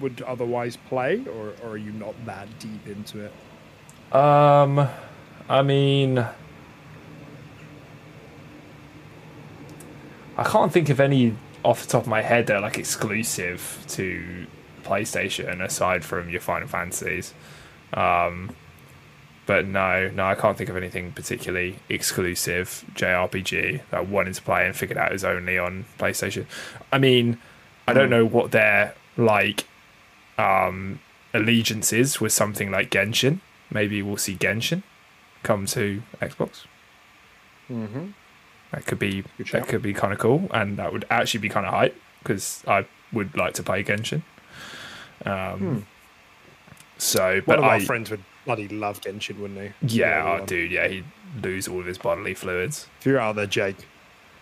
would otherwise play, or, or are you not that deep into it? Um, I mean, I can't think of any off the top of my head that are like exclusive to PlayStation aside from your Final Fantasies. Um, but no, no, I can't think of anything particularly exclusive JRPG that I wanted to play and figured out is only on PlayStation. I mean, I don't know what their like um, allegiance is with something like Genshin. Maybe we'll see Genshin come to Xbox. Mm-hmm. That could be that could be kind of cool, and that would actually be kind of hype because I would like to play Genshin. Um, So, One but of our friends would bloody love Genshin, wouldn't he? yeah, oh, dude, yeah, he'd lose all of his bodily fluids. If you're out there, Jake,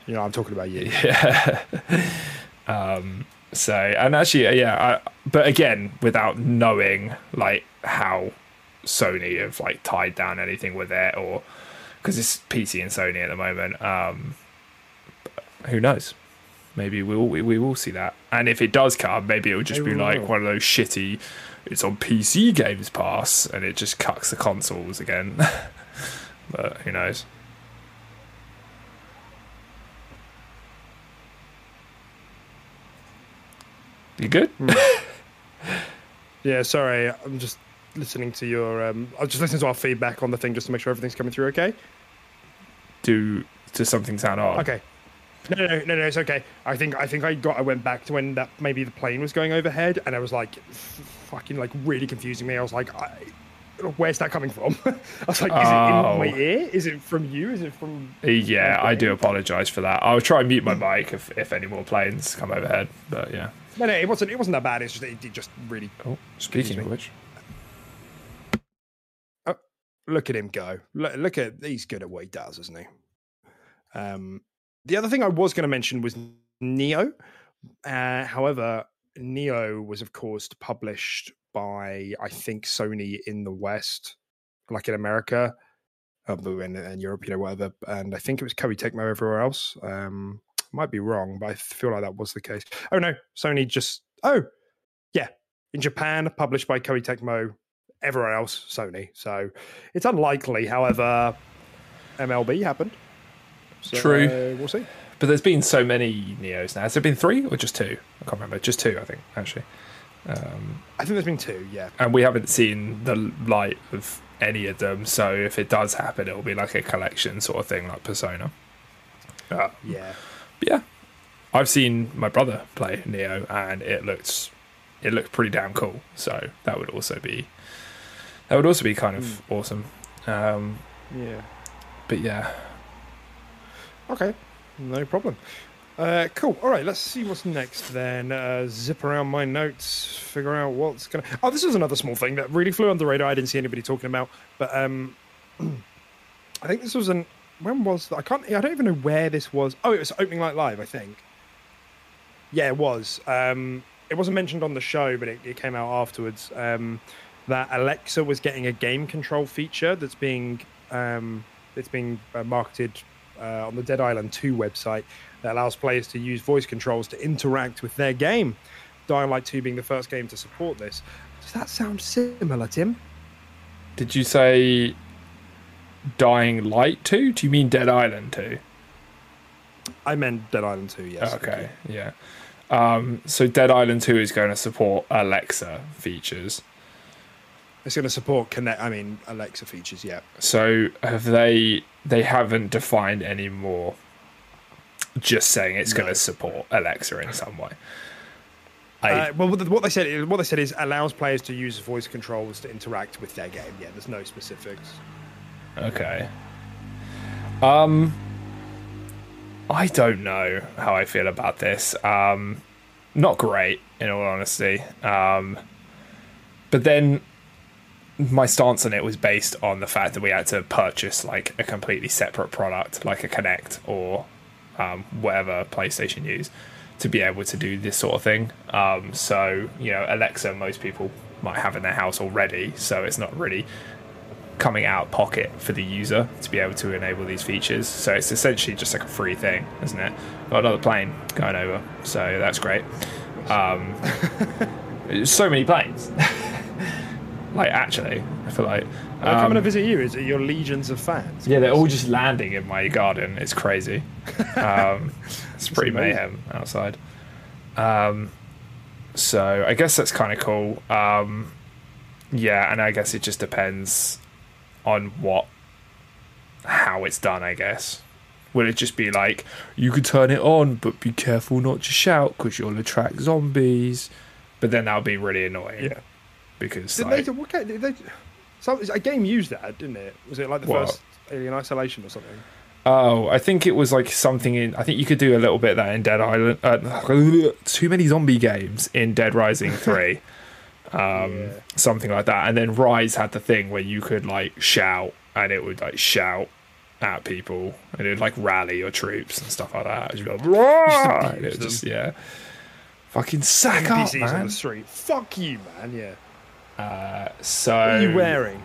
you know I'm talking about you. [laughs] Yeah. um. So, and actually, yeah. I, but again, without knowing like how Sony have like tied down anything with it, or because it's PC and Sony at the moment. Um. Who knows? Maybe we'll we, we will see that. And if it does come, maybe it'll just Maybe be we like will. one of those shitty. It's on PC Games Pass, and it just cucks the consoles again. [laughs] but who knows? You good? [laughs] Yeah, sorry, I'm just listening to your. Um, I was just listening to our feedback on the thing just to make sure everything's coming through okay. Do does something sound odd? Okay. No, no, no, no, it's okay. I think I think I got. I went back to when that maybe the plane was going overhead, and I was like, fucking like really confusing me. I was like, I, where's that coming from? [laughs] I was like, is it Oh. in my ear? Is it from you? Is it from? Yeah, I do apologise for that. I'll try and mute my [laughs] mic if, if any more planes come overhead. But yeah. No, no, it wasn't. It wasn't that bad. It's just it, it just really. Oh, speaking of which, Look at him go. Look, look at he's good at what he does, isn't he? Um, the other thing I was going to mention was Nioh. Uh, however, Nioh was, of course, published by I think Sony in the West, like in America, uh, in, in Europe, you know, whatever. And I think it was Koei Tecmo everywhere else. Um, might be wrong, but I feel like that was the case. Oh no, Sony just oh yeah, in Japan, published by Koei Tecmo. Everywhere else, Sony. So it's unlikely. However, MLB happened. So, True. uh, we'll see. But there's been so many Niohs now. Has there been three or just two? I can't remember. Just two, I think, actually. Um, I think there's been two. Yeah. and we haven't seen the light of any of them. So if it does happen, it'll be like a collection sort of thing, like Persona. Uh, Yeah. but yeah, I've seen my brother play Nioh, and it looks it looked pretty damn cool. So that would also be that would also be kind of awesome. Um, Yeah. but yeah, Okay. No problem. Uh, cool. All right. Let's see what's next then. Uh, zip around my notes, figure out what's gonna. Oh, this was another small thing that really flew under the radar. I didn't see anybody talking about, but um, [clears throat] I think this was an. When was I can't. I don't even know where this was. Oh, it was opening night live. I think. Yeah, it was. Um, it wasn't mentioned on the show, but it, it came out afterwards. Um, that Alexa was getting a game control feature that's being um, that's being uh, marketed uh, on the Dead Island 2 website that allows players to use voice controls to interact with their game. Dying Light 2 being the first game to support this. Does that sound similar, Tim? did you say Dying Light two? Do you mean Dead Island two? I meant Dead Island 2, yes. Okay, yeah. Um, so Dead Island 2 is going to support Alexa features. It's going to support Kinect. I mean, Alexa features. Yeah. So have they? They haven't defined any more. Just saying it's going to support Alexa in some way. I Uh, well, what what they said, is- what they said is allows players to use voice controls to interact with their game. Yeah, there's no specifics. okay. Um, I don't know how I feel about this. Um, not great, in all honesty. Um, but then my stance on it was based on the fact that we had to purchase like a completely separate product, like a Kinect or um, whatever PlayStation use, to be able to do this sort of thing. Um, so you know, Alexa, most people might have in their house already, so it's not really coming out of pocket for the user to be able to enable these features. So it's essentially just like a free thing, isn't it? Got another plane going over, so that's great. Um, [laughs] so many planes. [laughs] like actually, I feel like They're coming to um, visit you. Is it your legions of fans? yeah, they're all just landing in my garden. It's crazy. [laughs] Um, it's pretty amazing. mayhem outside. Um, so I guess that's kind of cool. Um, yeah, and I guess it just depends on what, how it's done. I guess. Will it just be like you could turn it on, but be careful not to shout because you'll attract zombies? But then that'll be really annoying. Yeah. Because Did like, they? What? Did they? So, a game used that, didn't it? Was it like the What? first Alien Isolation or something? Oh, I think it was like something in. I think you could do a little bit of that in Dead Island. Uh, [laughs] too many zombie games in Dead Rising [laughs] Three, um, Yeah. something like that. And then Ryse had the thing where you could like shout, and it would like shout at people, and it would like rally your troops and stuff like that. You'd be like, it abuse would them. just yeah, fucking sack up, NPCs on man. the street. Fuck you, man. Yeah. So What are you wearing?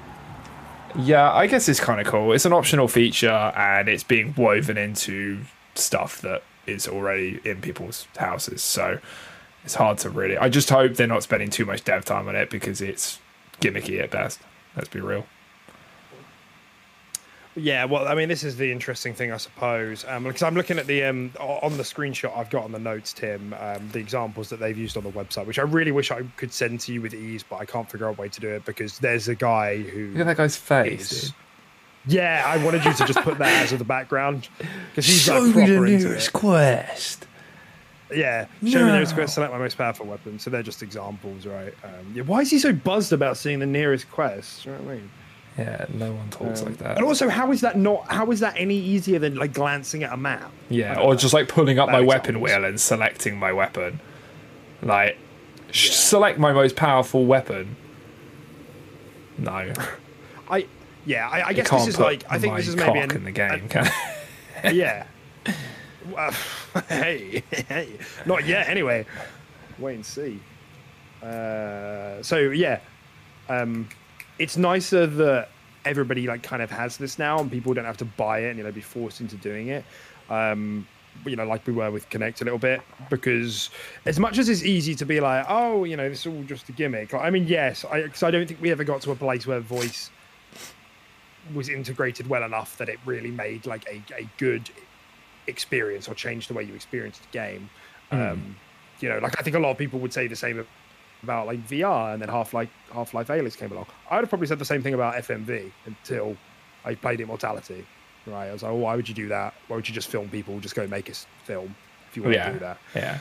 Yeah, I guess it's kind of cool. It's an optional feature and it's being woven into stuff that is already in people's houses. So it's hard to really. I just hope they're not spending too much dev time on it because it's gimmicky at best. Let's be real. Yeah, well, I mean, this is the interesting thing, I suppose, um, because I'm looking at the um, on the screenshot I've got on the notes, Tim, um, the examples that they've used on the website, which I really wish I could send to you with ease, but I can't figure out a way to do it because there's a guy who. Look at that guy's face. is- Yeah, I wanted you to just put that as the background because he's like proper into it. quest. Yeah, show me the nearest quest, select my most powerful weapon. So they're just examples, right? Um, yeah, why is he so buzzed about seeing the nearest quest? You know what I mean? Yeah, no one talks Um, like that. And also, how is that not? How is that any easier than like glancing at a map? Yeah, or just like pulling up Bad my weapon wheel and selecting my weapon. Like, sh- select my most powerful weapon. No, [laughs] I yeah, I, I you guess this is like I think this is maybe an, in the game. can [laughs] yeah. [laughs] Hey, hey, not yet. Anyway, wait and see. Uh, so yeah, um, it's nicer that everybody like kind of has this now, and people don't have to buy it and you know be forced into doing it. Um, you know, like we were with Kinect a little bit, because as much as it's easy to be like, oh, you know, this is all just a gimmick. I mean, yes, I because I don't think we ever got to a place where voice was integrated well enough that it really made like a, a good experience or changed the way you experienced the game. Mm. Um, you know, like I think a lot of people would say the same about like VR, and then Half Life Half Life Alyx came along. I'd have probably said the same thing about FMV until I played Immortality. Right, I was like, oh, why would you do that? Why would you just film people? Just go make a film if you want yeah. to do that. Yeah.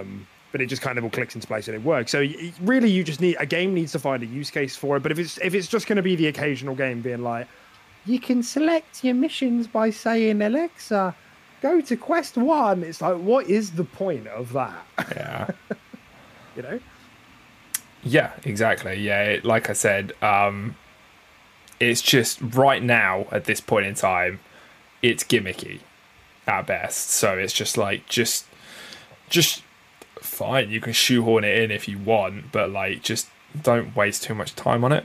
Um, but it just kind of all clicks into place and it works. So really, you just need a game needs to find a use case for it. But if it's if it's just going to be the occasional game being like, you can select your missions by saying Alexa, go to quest one. It's like, what is the point of that? Yeah. [laughs] you know. Yeah, exactly. Yeah, it, like I said, um, it's just right now at this point in time, it's gimmicky at best. So it's just like just just fine. You can shoehorn it in if you want, but like just don't waste too much time on it.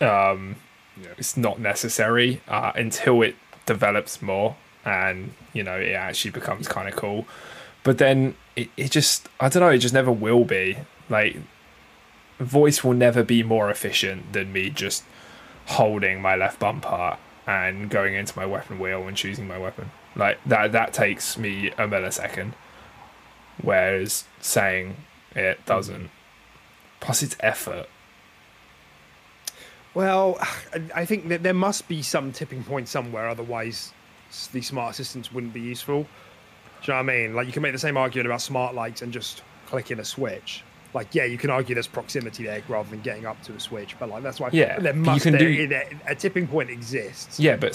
Um, yeah. It's not necessary uh, until it develops more and you know it actually becomes kind of cool. But then it, it just I don't know. It just never will be like voice will never be more efficient than me just holding my left bumper and going into my weapon wheel and choosing my weapon. Like that that takes me a millisecond. Whereas saying it doesn't. Plus it's effort. Well, I think that there must be some tipping point somewhere, otherwise these smart assistants wouldn't be useful. Do you know what I mean? Like you can make the same argument about smart lights and just clicking a switch like yeah, you can argue there's proximity there rather than getting up to a switch, but like that's why yeah, there must you can there, do, a tipping point exists. Yeah, but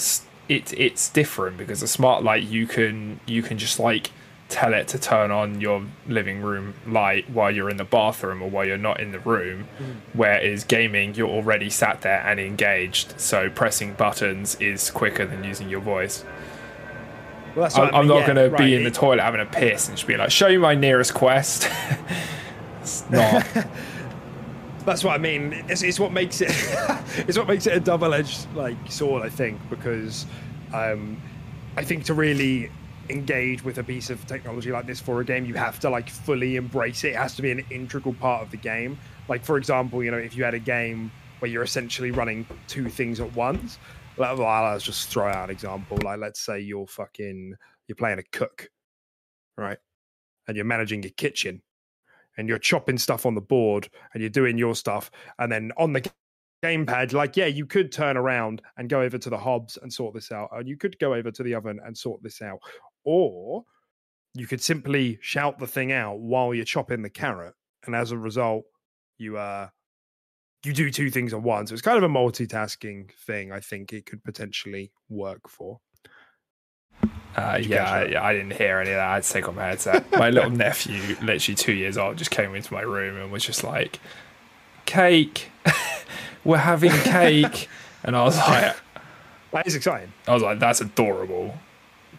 it's it's different because a smart light you can you can just like tell it to turn on your living room light while you're in the bathroom or while you're not in the room. Mm. Whereas gaming, you're already sat there and engaged, so pressing buttons is quicker than using your voice. Well, I'm, I mean, not yeah, going right. to be in the toilet having a piss and just be like, "Show you my nearest quest." [laughs] It's not. [laughs] That's what I mean. It's, it's what makes it. [laughs] it's what makes it a double-edged like sword. I think because um, I think to really engage with a piece of technology like this for a game, you have to like fully embrace it. It has to be an integral part of the game. Like for example, you know, if you had a game where you're essentially running two things at once. Like, well, let's just throw out an example. Like, let's say you're fucking you're playing a cook, right? And you're managing your kitchen and you're chopping stuff on the board and you're doing your stuff and then on the gamepad like yeah you could turn around and go over to the hobs and sort this out and you could go over to the oven and sort this out or you could simply shout the thing out while you're chopping the carrot and as a result you uh you do two things at once. So it's kind of a multitasking thing i think it could potentially work for uh, yeah, I, I, didn't hear any of that. I had to take off my headset. [laughs] my little nephew, literally two years old, just came into my room and was just like, "Cake, [laughs] we're having cake," [laughs] and I was like, "That is exciting." I was like, "That's adorable,"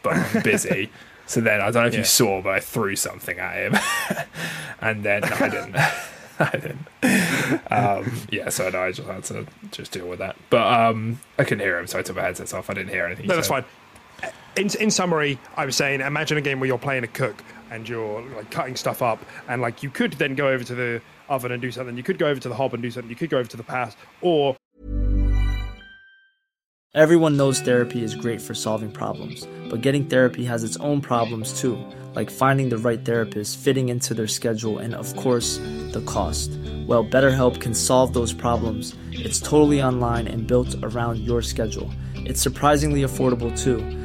but I'm busy. so then I don't know if yeah. you saw, but I threw something at him, and then I didn't. I didn't. Um, yeah, so I just had to just deal with that. But um, I couldn't hear him, so I took my headset off. I didn't hear anything. No, that's fine in, in summary, I was saying, imagine a game where you're playing a cook and you're like cutting stuff up, and like you could then go over to the oven and do something. You could go over to the hob and do something. You could go over to the pass, or everyone knows therapy is great for solving problems, but getting therapy has its own problems too, like finding the right therapist, fitting into their schedule, and of course, the cost. Well, BetterHelp can solve those problems. It's totally online and built around your schedule. It's surprisingly affordable too.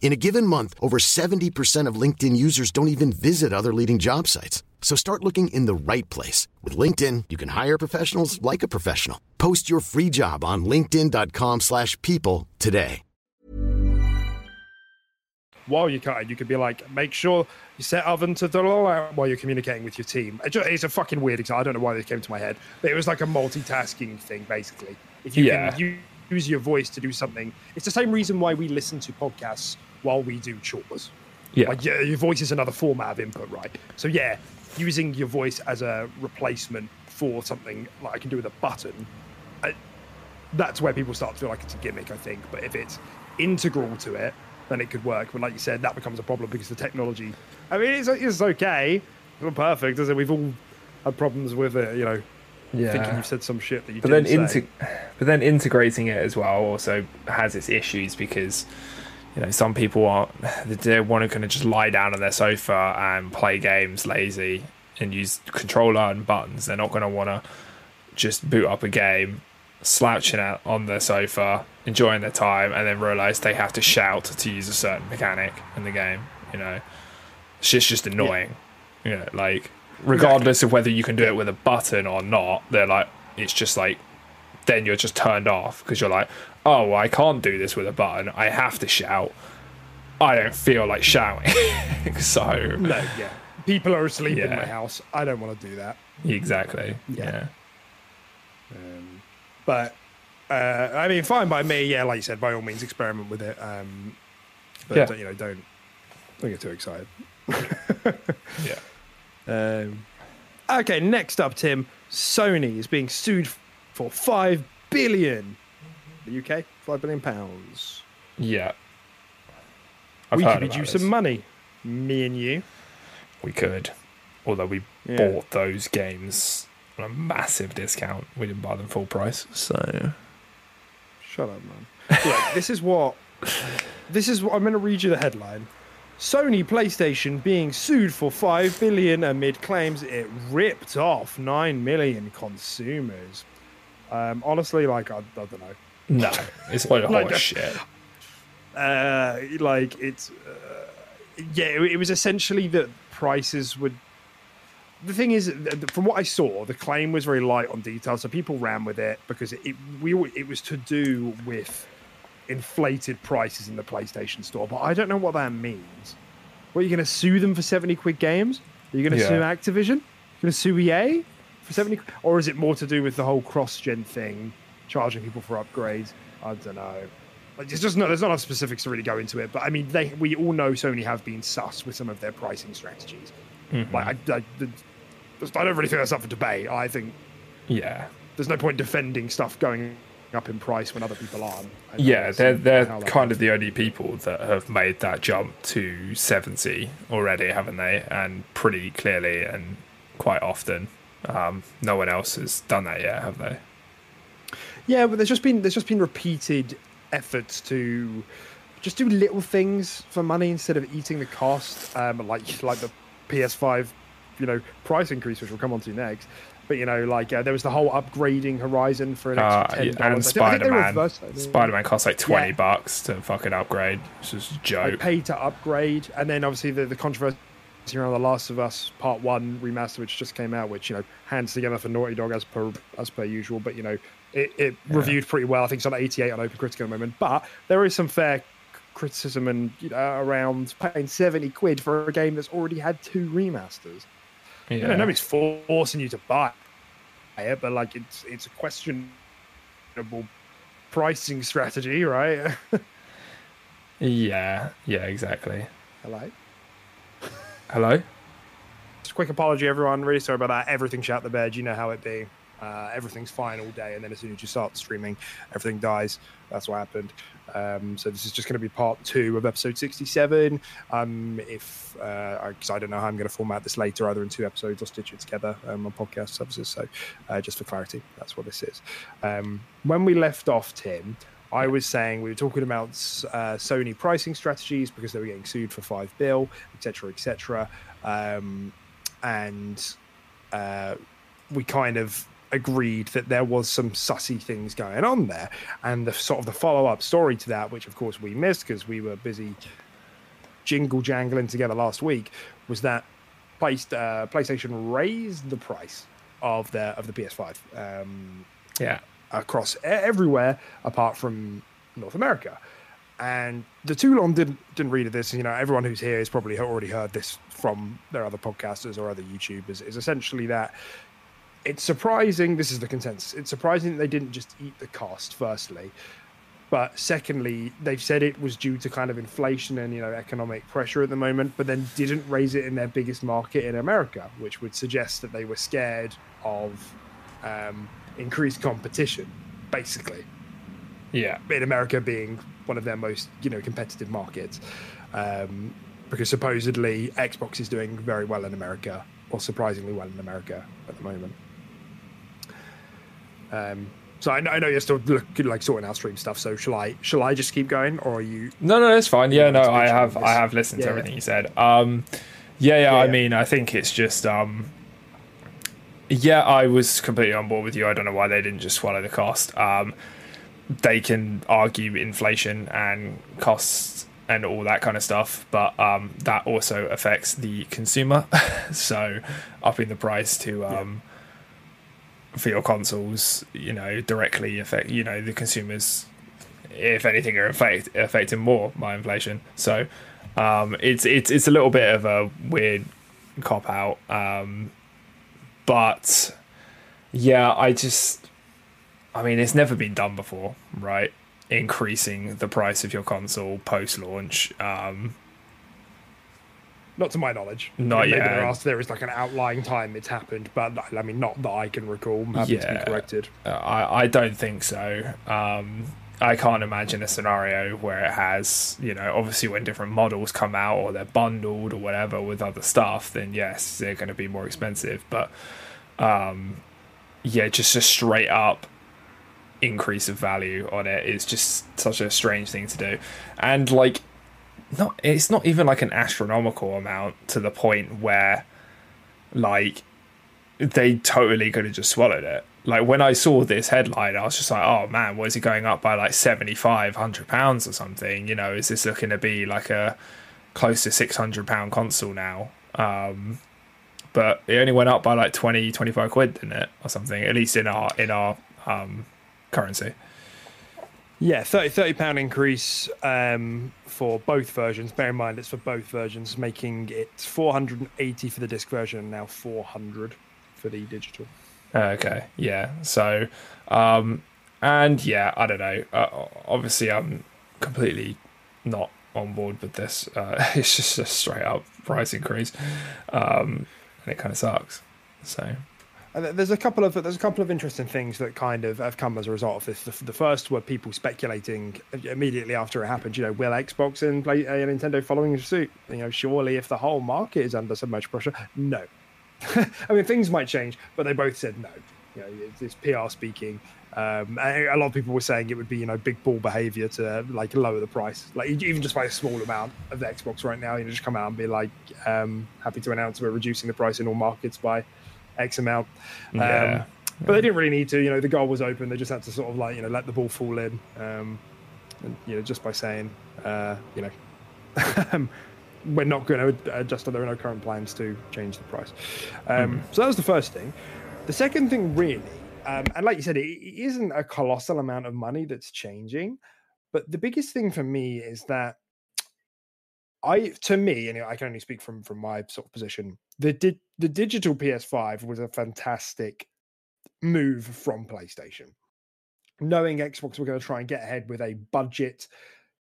In a given month, over 70% of LinkedIn users don't even visit other leading job sites. So start looking in the right place. With LinkedIn, you can hire professionals like a professional. Post your free job on linkedin.com slash people today. While you're cutting, you could be like, make sure you set oven to the low while you're communicating with your team. It's a fucking weird example. I don't know why this came to my head, but it was like a multitasking thing, basically. If you yeah. can use your voice to do something, it's the same reason why we listen to podcasts while we do chores. Yeah. Like, yeah, your voice is another format of input, right? So yeah, using your voice as a replacement for something like I can do with a button, I, that's where people start to feel like it's a gimmick, I think. But if it's integral to it, then it could work. But like you said, that becomes a problem because the technology. I mean, it's, it's okay. It's not perfect, is it? We've all had problems with it, you know. Yeah. Thinking you've said some shit that you but then didn't say. integ- but then integrating it as well also has its issues because you know some people are they want to kind of just lie down on their sofa and play games lazy and use controller and buttons. They're not going to want to just boot up a game slouching out on their sofa enjoying their time and then realize they have to shout to use a certain mechanic in the game you know? It's just, just annoying. You know like regardless of whether you can do it with a button or not they're like it's just like then you're just turned off because you're like oh i can't do this with a button i have to shout i don't feel like shouting [laughs] so No, yeah. People are asleep in my house. I don't want to do that. exactly Yeah. yeah Um, but uh, I mean, fine by me. Yeah, like you said, by all means, experiment with it. Um, but Yeah. don't- you know, don't don't get too excited. yeah [laughs] Um, okay, next up, Tim. Sony is being sued for five billion. The UK, five billion pounds. yeah I've we could use this. some money. Me and you. we could although we Yeah. bought those games on a massive discount we didn't buy them full price so Shut up, man. Look, [laughs] this is what. This is what I'm going to read you the headline. Sony PlayStation being sued for 5 billion amid claims it ripped off 9 million consumers. Um, honestly, like, I, I don't know. No it's Like, horse shit Uh, like, it's. Uh, yeah, it, it was essentially that prices would. The thing is, from what I saw, the claim was very light on detail, so people ran with it because it, it we it was to do with inflated prices in the PlayStation Store. But I don't know what that means. What are you going to sue them for seventy quid games? Are you going to Yeah. sue Activision? Going to sue EA for seventy? Or is it more to do with the whole cross-gen thing, charging people for upgrades? I don't know. Like, there's just no, there's not enough specifics to really go into it. But I mean, they we all know Sony have been sus with some of their pricing strategies. Like, I, I, I don't really think that's up for debate. I think yeah there's no point defending stuff going up in price when other people aren't. Yeah, they're they're kind of the only people that have made that jump to 70 already, haven't they? And pretty clearly and quite often. Um, no one else has done that yet, have they? Yeah, but there's just been there's just been repeated efforts to just do little things for money instead of eating the cost, um, like like the PS5, you know, price increase, which we'll come on to next. But you know, like uh, there was the whole upgrading Horizon for an Uh, extra ten and dollars. Spider Man. Spider Man costs like 20 Yeah. bucks to fucking upgrade. It's just a I joke. paid to upgrade, and then obviously the, the controversy around The Last of Us Part One remaster, which just came out, which you know hands together for Naughty Dog as per as per usual. But you know it, it reviewed pretty well. I think it's on 88 on Open Critic at the moment. But there is some fair criticism and you know, around paying 70 quid for a game that's already had two remasters. yeah. You know, nobody's forcing you to buy it, but like it's it's a questionable pricing strategy, right? [laughs] yeah, yeah, exactly. Hello. Hello? Just a quick apology, everyone. Really sorry about that. Everything shot the bed. You know how it be. Uh, everything's fine all day, and then as soon as you start streaming, everything dies. That's what happened. Um, so this is just going to be part two of episode sixty-seven. Um, if because I don't know how I'm going to format this later, either in two episodes or stitch it together um, on podcast services. So uh, just for clarity, that's what this is. Um, when we left off, Tim, I was saying we were talking about uh, Sony pricing strategies because they were getting sued for five bill, etc., etc. Um, and uh, we kind of agreed that there was some sussy things going on there and the sort of the follow-up story to that which of course we missed because we were busy jingle jangling together last week was that placed, uh, playstation raised the price of their of the ps5 um, Yeah. across everywhere apart from North America. And the Toulon didn't didn't read of this. You know, everyone who's here has probably already heard this from their other podcasters or other YouTubers. Is essentially that it's surprising. This is the consensus. It's surprising that they didn't just eat the cost. Firstly, But secondly, they've said it was due to kind of inflation and you know economic pressure at the moment, but then didn't raise it in their biggest market in America, which would suggest that they were scared of um, increased competition, basically. Yeah. In America being one of their most you know competitive markets, um, because supposedly Xbox is doing very well in America, or surprisingly well in America at the moment. Um, so I know, I know you're still looking like sorting out stream stuff. So shall I shall I just keep going, or are you? No, no, it's fine. Yeah, no, I have. I have listened to Yeah. everything you said. Um, yeah, yeah, I mean, I think it's just um, yeah, I was completely on board with you. I don't know why they didn't just swallow the cost. Um, they can argue inflation and costs and all that kind of stuff, but um, that also affects the consumer. [laughs] so upping the price to um, for your consoles, you know, directly affect you know the consumers. If anything, are affect, affecting more by inflation. So um, it's it's it's a little bit of a weird cop out. Um, but yeah, I just, I mean, it's never been done before, right? Increasing the price of your console post launch. Um, Not to my knowledge. Not Maybe yet. there are- there is like an outlying time it's happened, but I mean, not that I can recall. I'm happy to be corrected. Uh, I, I don't think so. Um, I can't imagine a scenario where it has, you know, obviously when different models come out or they're bundled or whatever with other stuff, then yes, they're going to be more expensive. But um, yeah, just a straight up increase of value on it is just such a strange thing to do. And like, not it's not even like an astronomical amount to the point where like they totally could have just swallowed it. Like when I saw this headline, I was just like, "Oh man, what is it going up by like seventy five hundred pounds or something?" You know, is this looking to be like a close to six hundred pound console now? Um, but it only went up by like 20, 25 quid, didn't it, or something? At least in our in our um, currency. Yeah, 30, 30 pound increase um, for both versions. Bear in mind, it's for both versions, making it 480 for the disc version and now 400 for the digital. Okay, yeah. So, um, and yeah, I don't know. Uh, obviously, I'm completely not on board with this. Uh, [laughs] it's just a straight up price increase, um, and it kind of sucks. So, there's a couple of there's a couple of interesting things that kind of have come as a result of this. The, the first were people speculating immediately after it happened. You know, will Xbox and play, uh, Nintendo following suit? You know, surely if the whole market is under so much pressure, no. [laughs] I mean, things might change, but they both said no. You know, it's, it's PR speaking. Um, a lot of people were saying it would be, you know, big ball behavior to like lower the price, like even just by a small amount of the Xbox right now. You know, just come out and be like, um, happy to announce we're reducing the price in all markets by X amount. Um, Yeah. But they didn't really need to. You know, the goal was open. They just had to sort of like you know let the ball fall in. Um, and you know, just by saying, uh, you know, [laughs] we're not going to adjust. There are no current plans to change the price. Um, So that was the first thing. The second thing, really, um, and like you said, it, it isn't a colossal amount of money that's changing. But the biggest thing for me is that I, to me, and I can only speak from from my sort of position. The di- the digital PS5 was a fantastic move from PlayStation, knowing Xbox were going to try and get ahead with a budget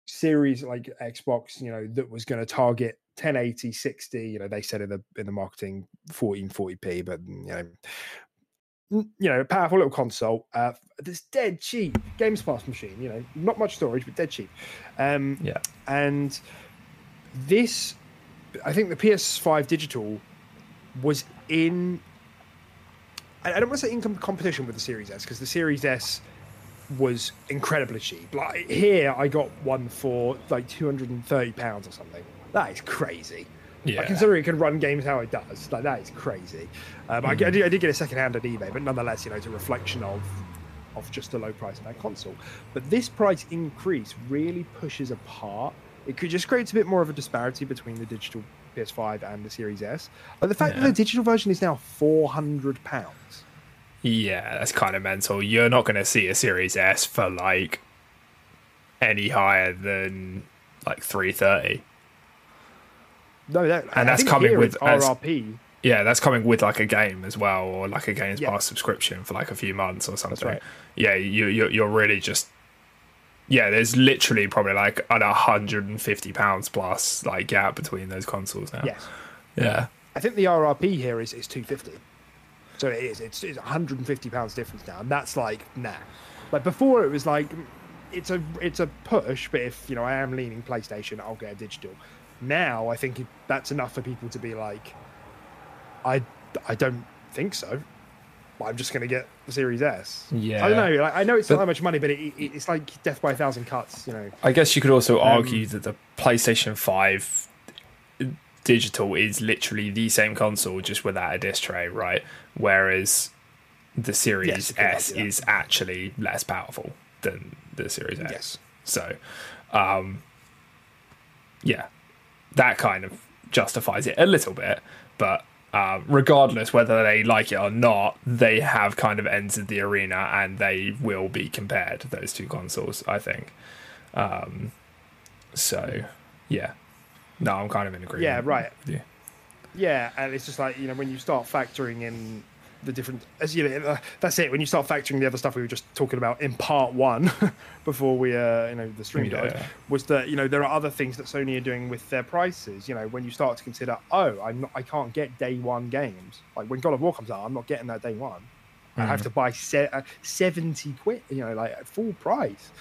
series like Xbox, you know, that was going to target 1080, 60. You know, they said in the in the marketing 1440p, but mm, you know. You know, powerful little console. Uh, that's dead cheap. Games Pass machine. You know, not much storage, but dead cheap. Um, yeah, and this i think the ps5 digital was in i don't want to say in competition with the series s because the series s was incredibly cheap like here i got one for like 230 pounds or something that is crazy yeah. like, considering it can run games how it does, like that is crazy. Um, I, I, did, I did get a second hand at eBay, but nonetheless, you know, it's a reflection of of just the low price of that console. But this price increase really pushes apart. It could just creates a bit more of a disparity between the digital PS5 and the Series S. Like the fact that the digital version is now four hundred pounds. Yeah, that's kind of mental. You're not going to see a Series S for like any higher than like 330. No, that, And I that's coming with- RRP. Yeah, that's coming with like a game as well, or like a Games Yeah. Pass subscription for like a few months or something. right. Yeah, you you're, you're really just yeah, there's literally probably like an 150 pounds plus like gap between those consoles now. Yes. Yeah. I think the RRP here is, is 250. So it is. It's, it's 150 pounds difference now, and that's like nah. Like before, it was like it's a it's a push, but if you know I am leaning PlayStation, I'll get a digital. Now I think that's enough for people to be like, I I don't think so. I'm just going to get the Series S. Yeah. I don't know. Like, I know it's But- not that much money, but it, it, it's like death by a thousand cuts. You know. I guess you could also Um, argue that the PlayStation 5 digital is literally the same console just without a disc tray, right? Whereas the Series Yes, S that. is actually less powerful than the Series. Yes. So, um, yeah, that kind of justifies it a little bit. But um, regardless whether they like it or not, they have kind of entered the arena and they will be compared, those two consoles, I think. Um, so, yeah. No, I'm kind of in agreement. Yeah, right. Yeah. Yeah, and it's just like you know when you start factoring in the different, as you know, uh, that's it. When you start factoring the other stuff we were just talking about in part one, [laughs] before we, uh, you know, the stream died, was that you know there are other things that Sony are doing with their prices. You know, when you start to consider, oh, I'm not, I can't get day one games. Like when God of War comes out, I'm not getting that day one. I have to buy se- uh, seventy quid. You know, like at full price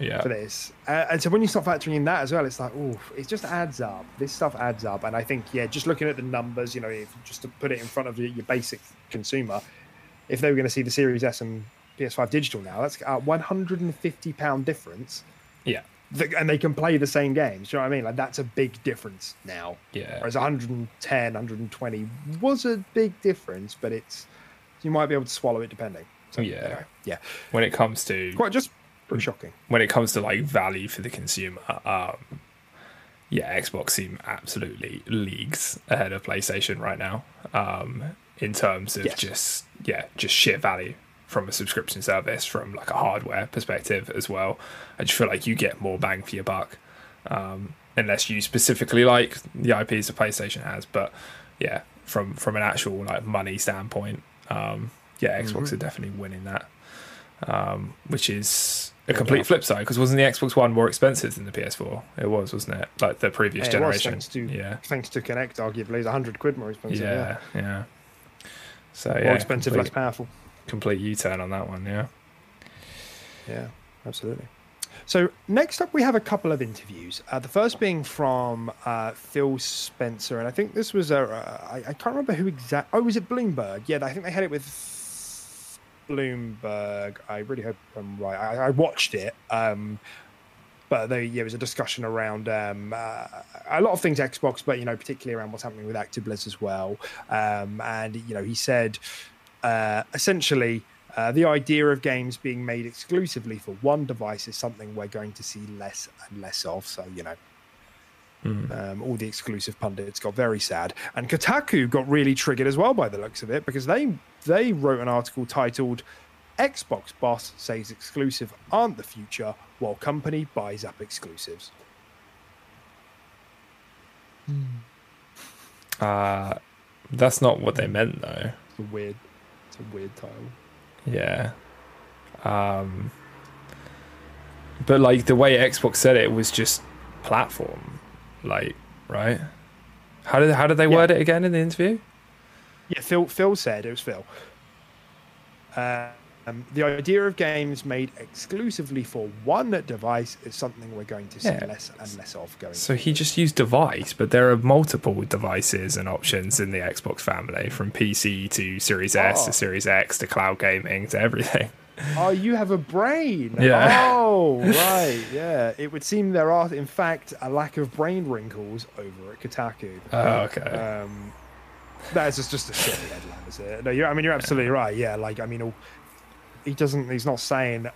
Yeah. for this. Uh, and so when you start factoring in that as well, it's like, oh, it just adds up. This stuff adds up. And I think, yeah, just looking at the numbers, you know, if just to put it in front of your, your basic consumer, if they were going to see the Series S and PS5 digital now, that's a 150 pound difference. Yeah. Th- And they can play the same games. Do you know what I mean? Like that's a big difference now. Yeah. Whereas 110, 120 was a big difference, but it's you might be able to swallow it depending. So, Yeah. anyway, yeah, When it comes to quite just pretty shocking. when it comes to like value for the consumer, um, yeah, Xbox seem absolutely leagues ahead of PlayStation right now. Um, in terms of Yes. just yeah, just sheer value from a subscription service, from like a hardware perspective as well. I just feel like you get more bang for your buck, um, unless you specifically like the IPs that PlayStation has. But yeah, from from an actual like money standpoint, um, yeah, Xbox are definitely winning that um, which is a complete flip side because wasn't the Xbox One more expensive than the PS4? It was, wasn't it? Like the previous Yeah, it was, generation. thanks to yeah, thanks to Kinect, arguably, it's hundred quid more expensive. yeah, Yeah, yeah, So more yeah, expensive, complete, less powerful. complete U-turn on that one. Yeah, Yeah, absolutely. So next up, we have a couple of interviews. Uh, the first being from uh, Phil Spencer, and I think this was a uh, I, I can't remember who exact. Oh, was it Bloomberg? Yeah, I think they had it with Bloomberg. I really hope I'm right. I, I watched it. Um, but there, yeah, was a discussion around um, uh, a lot of things Xbox, but you know, particularly around what's happening with Actibliz as well. Um, and you know, he said uh, essentially uh, the idea of games being made exclusively for one device is something we're going to see less and less of. So you know, um, all the exclusive pundits got very sad, and Kotaku got really triggered as well by the looks of it because they they wrote an article titled "Xbox Boss Says Exclusive Aren't the Future While Company Buys Up Exclusives." uh, that's not what they meant though. It's a weird, it's a weird title. Yeah, um, but like the way Xbox said it was just platform, like right. How did how did they Yeah. word it again in the interview? Yeah, Phil. Phil said it was Phil. Uh, um, the idea of games made exclusively for one device is something we're going to see Yeah. less and less of going. So he just used device, but there are multiple devices and options in the Xbox family, from PC to Series S Oh. to Series X to cloud gaming to everything. Oh, you have a brain. Yeah. Oh, [laughs] right. Yeah. It would seem there are, in fact, a lack of brain wrinkles over at Kotaku. Oh, okay. Um, that's just, just a shitty headline, is it? No, you're, I mean, you're absolutely right. Yeah. Like, I mean, he doesn't, he's not saying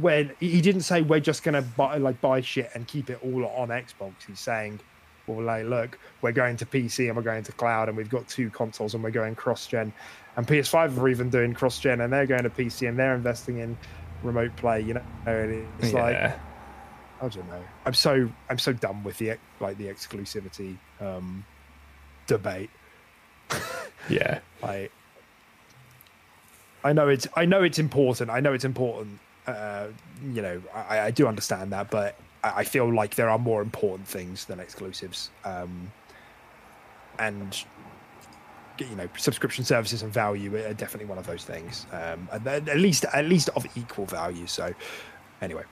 when, he didn't say we're just going to buy, like, buy shit and keep it all on Xbox. He's saying, well, like, look, we're going to PC and we're going to cloud and we've got two consoles and we're going cross gen. And PS5 are even doing cross gen and they're going to PC and they're investing in remote play, you know? It's like, I don't know. I'm so I'm so done with the like the exclusivity um, debate. [laughs] yeah, I I know it's I know it's important. I know it's important, uh, you know, I, I do understand that, but I, feel like there are more important things than exclusives. Um, and you know, subscription services and value are definitely one of those things. Um, and at least at least of equal value. So, anyway.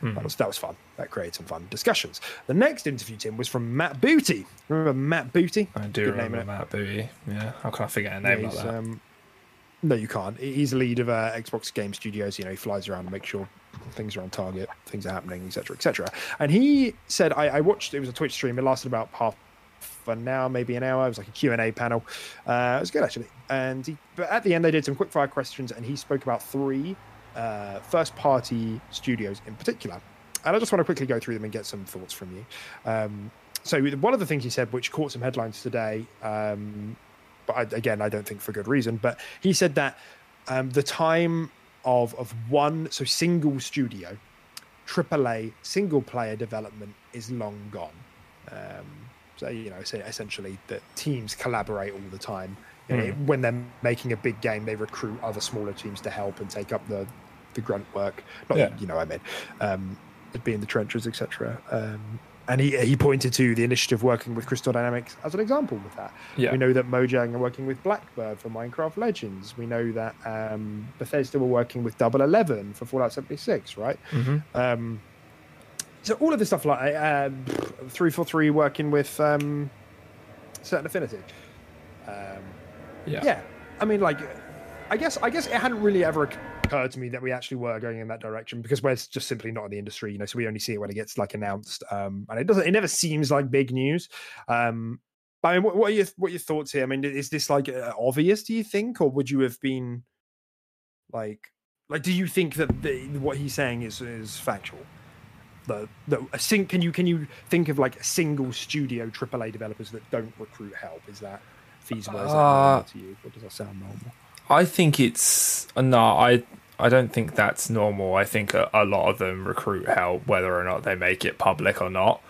Hmm. That was that was fun. That created some fun discussions. The next interview, Tim, was from Matt Booty. Remember Matt Booty? I do Good remember innit? Matt Booty. Yeah, how can I forget a Yeah, name like he's, that? um, no, you can't. He's the lead of uh, Xbox Game Studios. You know, he flies around and makes sure things are on target, things are happening, etc., etc. And he said, I, I watched. It was a Twitch stream. It lasted about half an hour, maybe an hour. It was like a Q and A panel. Uh, it was good actually. And he, but at the end, they did some quick fire questions, and he spoke about three uh, first party studios in particular. And I just want to quickly go through them and get some thoughts from you. Um, so one of the things he said, which caught some headlines today, um, but I, again, I don't think for good reason. But he said that um, the time of of one so single studio, AAA single player development is long gone. Um, so you know, essentially that teams collaborate all the time. You know, When they're making a big game, they recruit other smaller teams to help and take up the the grunt work. Not Yeah. you know, what I mean, um, be in the trenches, etc. Um, and he he pointed to the initiative working with Crystal Dynamics as an example with that. Yeah. We know that Mojang are working with Blackbird for Minecraft Legends. We know that um, Bethesda were working with Double Eleven for Fallout 76, right? Mm-hmm. Um, so all of this stuff like um, three four three working with um, Certain Affinity. Um, yeah. yeah, I mean, like, I guess I guess it hadn't really ever occurred to me that we actually were going in that direction because we're just simply not in the industry, you know. So we only see it when it gets like announced, um, and it doesn't. It never seems like big news. Um, but I mean, what, what are your what are your thoughts here? I mean, is this like uh, obvious? Do you think, or would you have been like, like, do you think that the, what he's saying is is factual? The, the a sing, can you can you think of like a single studio AAA developers that don't recruit help? Is that feasible? Is that Uh, to you? Or does that sound normal? I think it's no, I I don't think that's normal. I think a, a lot of them recruit help, whether or not they make it public or not.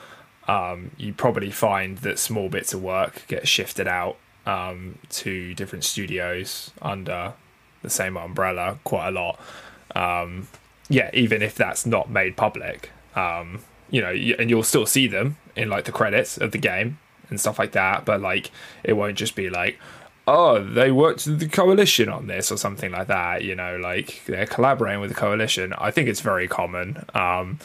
Um, you probably find that small bits of work get shifted out um, to different studios under the same umbrella quite a lot. Um, yeah, even if that's not made public, um, you know, and you'll still see them in like the credits of the game and stuff like that. But like, it won't just be like, oh, they worked with the coalition on this or something like that. You know, like they're collaborating with the coalition. I think it's very common. Um,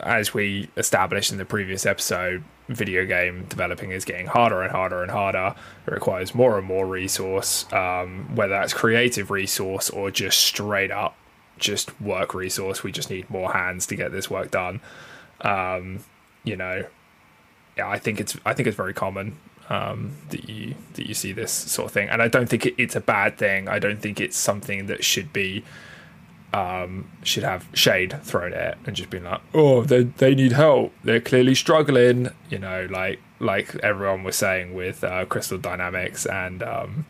as we established in the previous episode, video game developing is getting harder and harder and harder. It requires more and more resource, um, whether that's creative resource or just straight up just work resource. We just need more hands to get this work done. Um, you know, yeah, I think it's I think it's very common um, that you that you see this sort of thing, and I don't think it, it's a bad thing. I don't think it's something that should be um, should have shade thrown at it and just being like, oh, they they need help. They're clearly struggling. You know, like like everyone was saying with uh, Crystal Dynamics and um,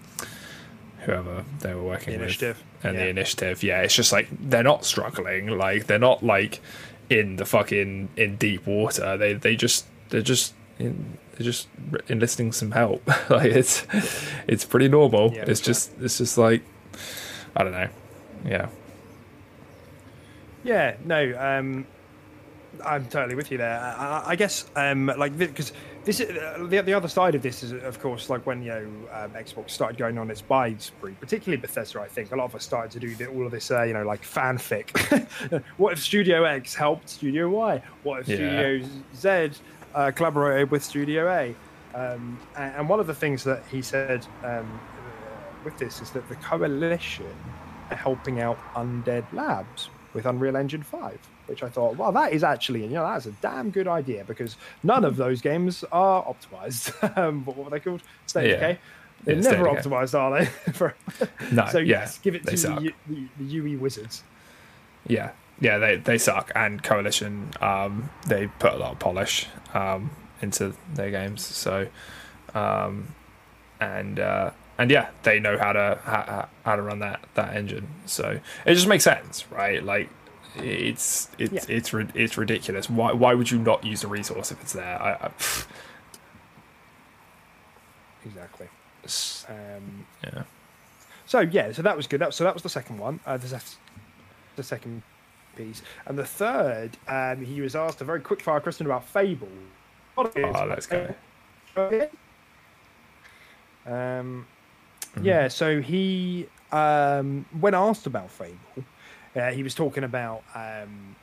whoever they were working The with initiative, and the initiative. Yeah, it's just like they're not struggling. Like they're not like in the fucking in deep water. They they just they're just in, just enlisting some help. [laughs] like it's it's pretty normal. Yeah, it's sure. just it's just like I don't know. Yeah. Yeah, no, um, I'm totally with you there. I, I- I guess, um, like, because this is uh, the the other side of this is, of course, like when you know um, Xbox started going on its buy spree, particularly Bethesda. I think a lot of us started to do the, all of this, uh, you know, like fanfic. [laughs] what if Studio X helped Studio Y? What if Yeah. Studio Z uh, collaborated with Studio A? Um, and, one of the things that he said um, with this is that the coalition are helping out Undead Labs with Unreal Engine 5, which I thought, well, that is actually, you know, that's a damn good idea because none of those games are optimized. [laughs] um, what were they called? State Yeah. Decay. They're Yeah, never optimized, are they? [laughs] For- No, so yeah, yes, give it to the, the, the UE Wizards. Yeah, yeah, they they suck. And Coalition, um, they put a lot of polish um, into their games. So, um, and uh, and yeah, they know how to how, how to run that that engine. So it just makes sense, right? Like it's it's Yeah. it's ri- it's ridiculous. Why why would you not use a resource if it's there? I, I, [sighs] Exactly. Um, yeah. so yeah, so that was good. That, so that was the second one. Uh, there's a, the second piece, and the third, um, he was asked a very quick fire question about Fable. What it is- Oh, let's go. [laughs] Um, Mm-hmm. yeah, so he, um, when asked about Fable, uh, he was talking about um,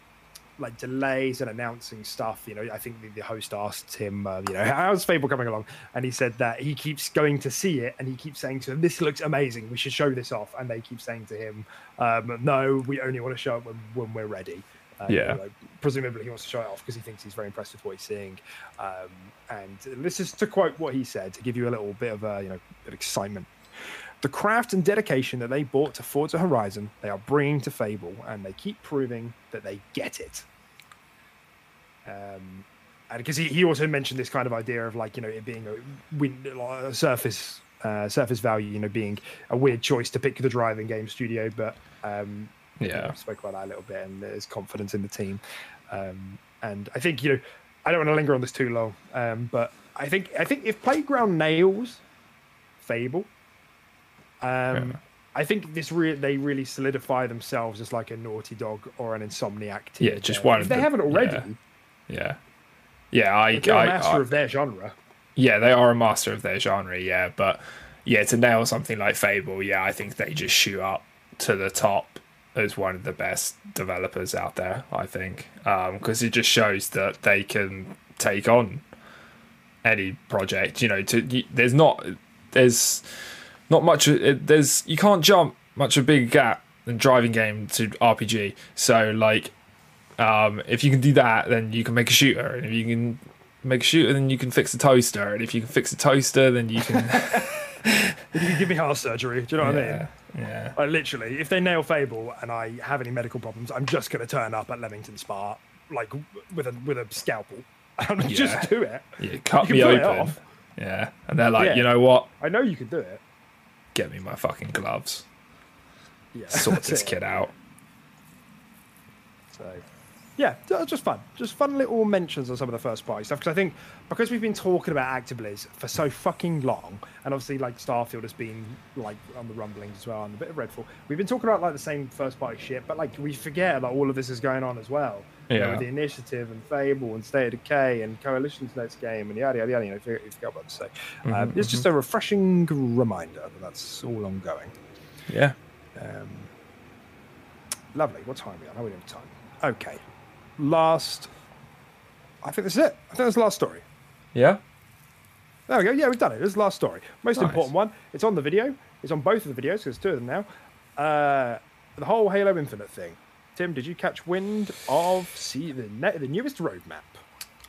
like delays and announcing stuff. You know, I think the, the host asked him, uh, you know, how's Fable coming along? And he said that he keeps going to see it and he keeps saying to them, this looks amazing. We should show this off. And they keep saying to him, um, no, we only want to show it when, when we're ready. Uh, you Yeah. know, presumably he wants to show it off because he thinks he's very impressed with what he's seeing. Um, and this is to quote what he said to give you a little bit of a, you know, of excitement. The craft and dedication that they brought to Forza Horizon, they are bringing to Fable, and they keep proving that they get it. Um, and because he, he also mentioned this kind of idea of like you know it being a, win, a surface uh, surface value, you know, being a weird choice to pick the driving game studio, but um, Yeah. spoke about that a little bit, and there's confidence in the team. Um, and I think you know, I don't want to linger on this too long, um, but I think I think if Playground nails Fable, um, Yeah. I think this re- they really solidify themselves as like a Naughty Dog or an Insomniac team. Yeah, just one If they the- haven't already, yeah. Yeah. Yeah, I, they're I, a master I- of their genre. yeah, they are a master of their genre, yeah, but yeah, to nail something like Fable, yeah, I think they just shoot up to the top as one of the best developers out there. I think because it just shows that they can take on any project. You know, to there's not there's not much. It, there's you can't jump much of a big gap in driving game to RPG. So like, um, if you can do that, then you can make a shooter, and if you can make a shooter, then you can fix a toaster, and if you can fix a toaster, then you can. [laughs] You could give me heart surgery, do you know what I mean? yeah, yeah, Like literally, if they nail Fable and I have any medical problems, I'm just going to turn up at Leamington Spa, like with a with a scalpel, [laughs] and Yeah. just do it. yeah. Cut me can open. Yeah, and they're like, Yeah. you know what? I know you can do it. Get me my fucking gloves. Yeah, Sort [laughs] this it. kid out. So, yeah, just fun, just fun little mentions on some of the first party stuff. Because I think because we've been talking about Actibliz for so fucking long, and obviously like Starfield has been like on the rumblings as well, and a bit of Redfall. We've been talking about like the same first party shit, but like we forget that all of this is going on as well. You know, Yeah. with the initiative and Fable and State of Decay and Coalition's next game and yada yada yada. You know, if you, forgot about to say, um, it's just a refreshing reminder that that's all ongoing. Yeah. Um, lovely. What time are we on? Are we doing time? Okay. Last. I think this is it. I think that's the last story. Yeah. There we go. Yeah, we've done it. This is the last story. Most Nice. important one. It's on the video. It's on both of the videos because there's two of them now. Uh, the whole Halo Infinite thing. Tim, did you catch wind of see the ne- the newest roadmap?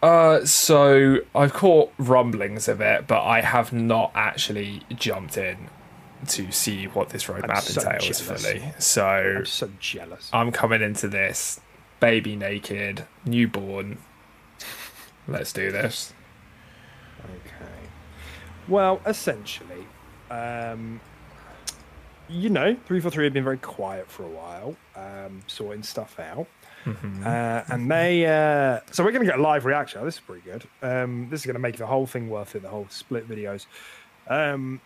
Uh, so I've caught rumblings of it, but I have not actually jumped in to see what this roadmap so entails jealous. fully. So I'm so jealous. I'm coming into this baby naked, newborn. Let's do this. Okay. Well, essentially, um, you know, 343 had been very quiet for a while, um, sorting stuff out. Uh, and they, uh, so we're going to get a live reaction. Oh, this is pretty good. Um, this is going to make the whole thing worth it, the whole split videos. Um,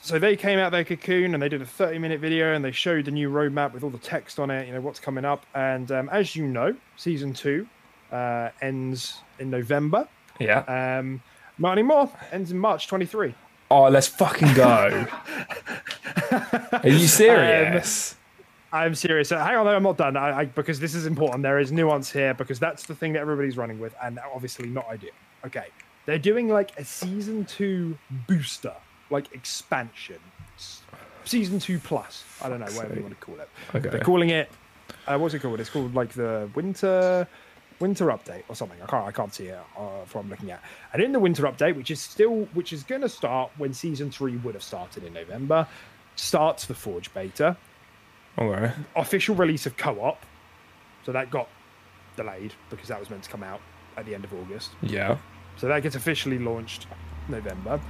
so they came out their cocoon and they did a 30 minute video and they showed the new roadmap with all the text on it, you know, what's coming up. And um, as you know, season two uh, ends in November. Yeah. Um, not anymore. Ends in March 23. Oh, let's fucking go. [laughs] [laughs] Are you serious? I'm serious. Hang on, I'm not done. I, I, because this is important. There is nuance here because that's the thing that everybody's running with, and obviously not ideal. Okay, they're doing like a season two booster, like expansion, season two plus. I don't know whatever you want to call it. Okay. They're calling it. Uh, what's it called? It's called like the winter winter update or something. I can't I can't see it uh, from looking at. And in the winter update, which is still which is going to start when season three would have started in November, starts the Forge beta. Okay. official release of co-op. So that got delayed because that was meant to come out at the end of august. Yeah. so that gets officially launched november.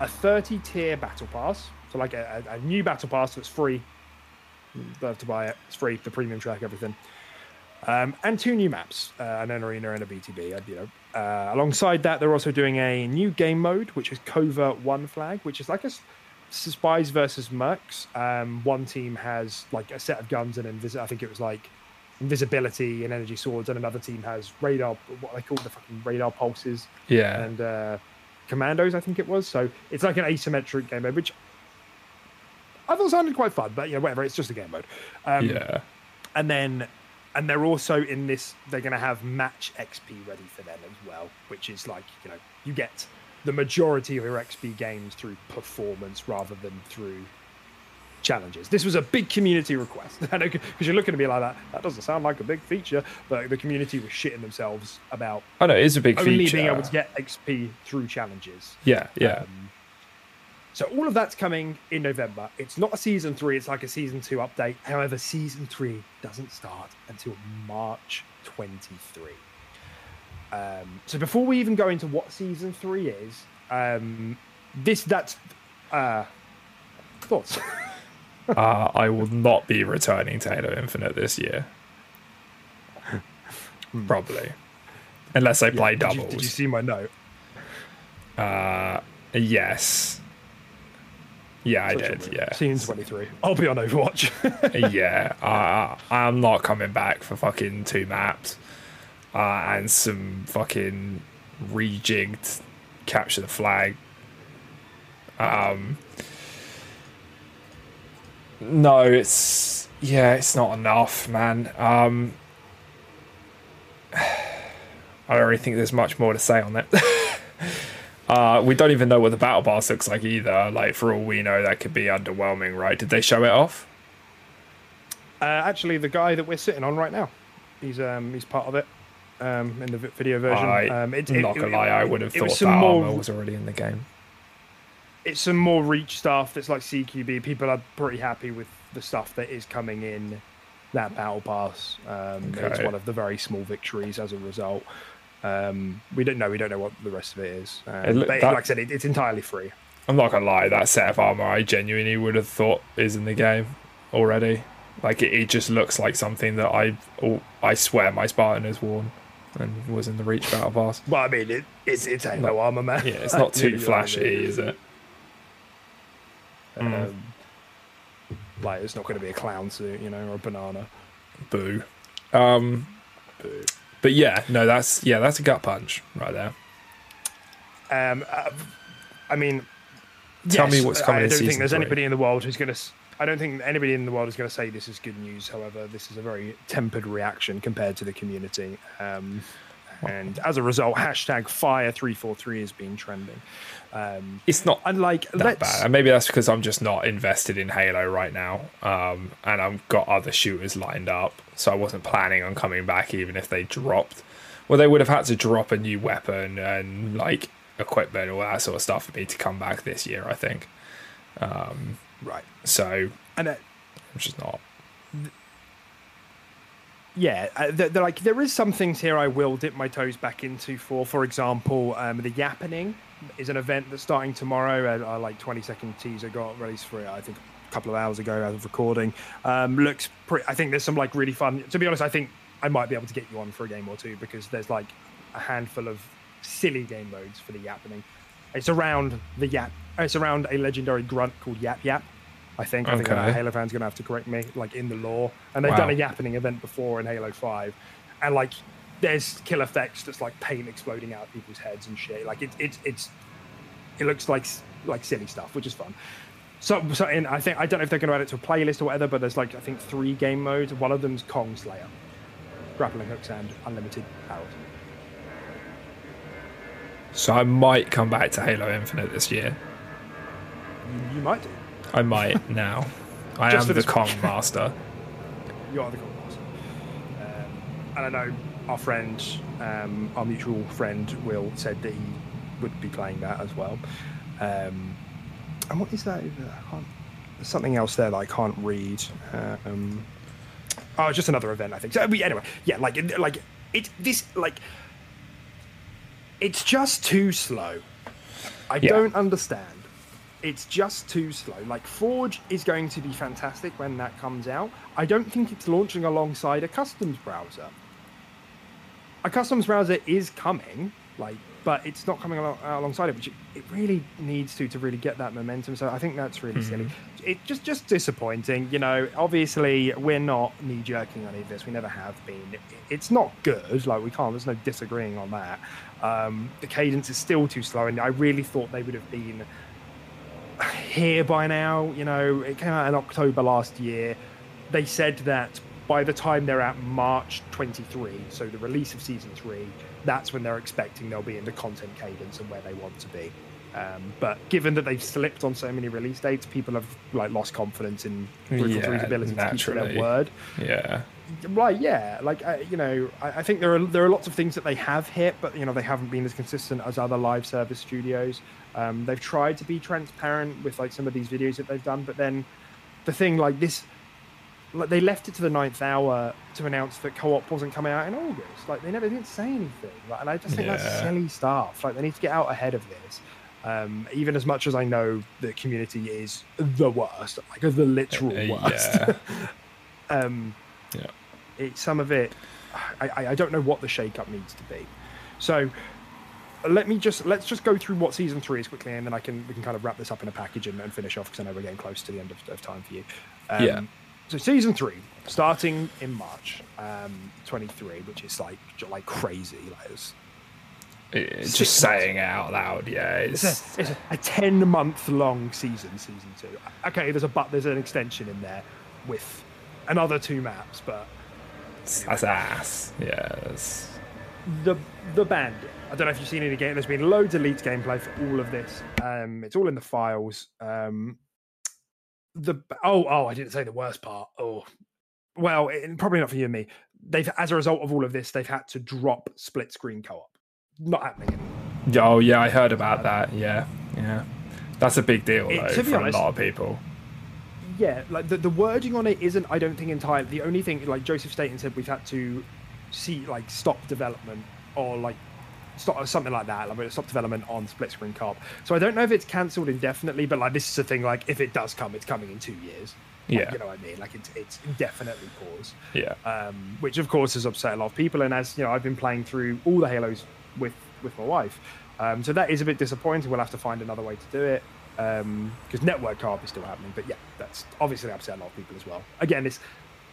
A 30 tier battle pass. So like a, a, a new battle pass that's free. You don't have to buy it. It's free. The premium track everything. Um, and two new maps uh, an arena and a btb uh, you know. Uh, alongside that they're also doing a new game mode which is covert one flag which is like a spies versus mercs. Um, one team has like a set of guns and invis- I think it was like invisibility and energy swords, and another team has radar, what they call the fucking radar pulses Yeah. and uh, commandos. I think it was. So it's like an asymmetric game mode, which I thought sounded quite fun. But you know, whatever. It's just a game mode. Um, yeah. and then and they're also in this they're going to have match xp ready for them as well which is like you know you get the majority of your xp gains through performance rather than through challenges this was a big community request [laughs] because you're looking at me like that that doesn't sound like a big feature but the community was shitting themselves about I know it is a big only feature. being able to get xp through challenges yeah, yeah. um, so all of that's coming in November. It's not a season three; it's like a season two update. However, season three doesn't start until March 23. Um, so before we even go into what season three is, um, this that's uh, thoughts. [laughs] uh, I will not be returning to Halo Infinite this year. Probably. Unless I play Hmm. Did you, doubles. did you see my note? Uh, yes. Yeah, I Such a did. Yeah. Season 23. I'll be on Overwatch. [laughs] yeah. Uh, I'm not coming back for fucking two maps uh, and some fucking rejigged capture the flag. Um, no, it's yeah, it's not enough, man. Um, [sighs] I don't really think there's much more to say on that. [laughs] uh, we don't even know what the battle pass looks like either. Like for all we know, that could be underwhelming, right? Did they show it off? uh, actually, the guy that we're sitting on right now, he's um he's part of it. Um, in the video version, I, um, it, am it- not gonna it- lie, I would have thought that more- armor was already in the game. it's some more reach stuff that's like CQB. People are pretty happy with the stuff that is coming in that battle pass. Um, It's one of the very small victories as a result. Um, we don't know. We don't know what the rest of it is. Um, It look- but that- like I said, it, it's entirely free. I'm not gonna lie, that set of armor I genuinely would have thought is in the game already. Like it, it just looks like something that I, oh, I swear my Spartan has worn and was in the Reach battle pass. Well, I mean, it, it's it's Halo armor, man. Yeah, it's not [laughs] too what I flashy, mean? is it? Mm. Um, like it's not going to be a clown suit, you know, or a banana. Boo. Um, Boo. but yeah, no, that's yeah, that's a gut punch right there. Um, uh, I mean, Tell me what's coming I don't think there's three. anybody in the world who's going to. I don't think anybody in the world is going to say this is good news. However, this is a very tempered reaction compared to the community, um, and as a result, hashtag Fire three four three has been trending. Um, It's not unlike that bad. And maybe that's because I'm just not invested in Halo right now, um, and I've got other shooters lined up, so I wasn't planning on coming back even if they dropped. Well, they would have had to drop a new weapon and like equipment, all that sort of stuff for me to come back this year. I think. Right, So and uh, I'm just not. yeah, uh, th- th- like there is some things here I will dip my toes back into. For, for example, um, the Yappening is an event that's starting tomorrow. A, a like 20 second teaser got released for it. I think a couple of hours ago as of recording. Um, looks pretty. I think there's some like really fun. To be honest, I think I might be able to get you on for a game or two because there's like a handful of silly game modes for the Yappening. It's around the Yap. It's around a legendary grunt called Yap Yap. I think. I think Okay. Halo fan's are gonna have to correct me, like in the lore. And they've Wow. done a Yappening event before in Halo Five, and like there's kill effects that's like paint exploding out of people's heads and shit. Like it's it's it's it looks like like silly stuff, which is fun. So, so and I think I don't know if they're going to add it to a playlist or whatever, but there's like I think three game modes. One of them's Kong Slayer, grappling hooks and unlimited arrows. So I might come back to Halo Infinite this year. You, might do. I might [laughs] now. I am the Kong master. [laughs] You are the Kong master. Um, and I know our friend, um, our mutual friend, Will said that he would be playing that as well. Um, and what is that? I can't, there's something else there that I can't read. Um, oh, it's just another event, I think. So anyway, yeah, like like it this like it's just too slow. I Yeah. don't understand. It's just too slow. Like Forge is going to be fantastic when that comes out. I don't think it's launching alongside a customs browser. A customs browser is coming. Like but it's not coming along, alongside it, which it, it really needs to to really get that momentum. So I think that's really Mm-hmm. silly. It just just disappointing. You know, obviously we're not knee jerking on any of this. We never have been. It- it's not good. Like we can't. There's no disagreeing on that. Um, the cadence is still too slow, and I really thought they would have been here by now. You know, it came out in October last year. They said that by the time they're at March 23, so the release of season three, that's when they're expecting they'll be in the content cadence and where they want to be. Um, but given that they've slipped on so many release dates, people have like lost confidence in Brutal Yeah, 3's ability to keep their word. Yeah. Right, yeah. Like uh, you know, I, I think there are there are lots of things that they have hit, but you know they haven't been as consistent as other live service studios. Um, they've tried to be transparent with like some of these videos that they've done, but then the thing like this, like they left it to the ninth hour to announce that co-op wasn't coming out in August. Like they never didn't say anything, like, and I just think that's silly stuff. Like they need to get out ahead of this. Um, even as much as I know the community is the worst, like the literal Uh, worst. yeah. [laughs] um, Yeah. it, some of it, I, I, I don't know what the shake-up needs to be. So let me just let's just go through what season three is quickly, and then I can we can kind of wrap this up in a package and, and finish off because I know we're getting close to the end of, of time for you. Um, Yeah. So season three, starting in March um, 23, which is like like crazy. Like it's, It's just months. saying out loud. Yeah. it's It's, a, it's a 10 month long season, season two. Okay, there's a but there's an extension in there with another two maps, but that's ass. Yeah. It's, the the bandit. I don't know if you've seen it again. There's been loads of leaked gameplay for all of this. Um, it's all in the files. Um, the oh oh, I didn't say the worst part. Oh, well, it, probably not for you and me. They've as a result of all of this, they've had to drop split screen co-op. Not happening anymore. oh yeah, I heard about that. Yeah. Yeah. That's a big deal It- though for honest- a lot of people. Yeah, like the, the wording on it isn't. I don't think entirely. The only thing, like Joseph Staten said, we've had to see like stop development or like stop something like that. Like stop development on split screen co-op. So I don't know if it's cancelled indefinitely, but like this is a thing. Like if it does come, it's coming in two years. Like, Yeah. you know what I mean. Like it's it's indefinitely paused. Yeah. um, which of course has upset a lot of people. And as you know, I've been playing through all the Halos with with my wife, um, so that is a bit disappointing. We'll have to find another way to do it because network co-op is still happening. But yeah, that's obviously upset a lot of people as well. Again, it's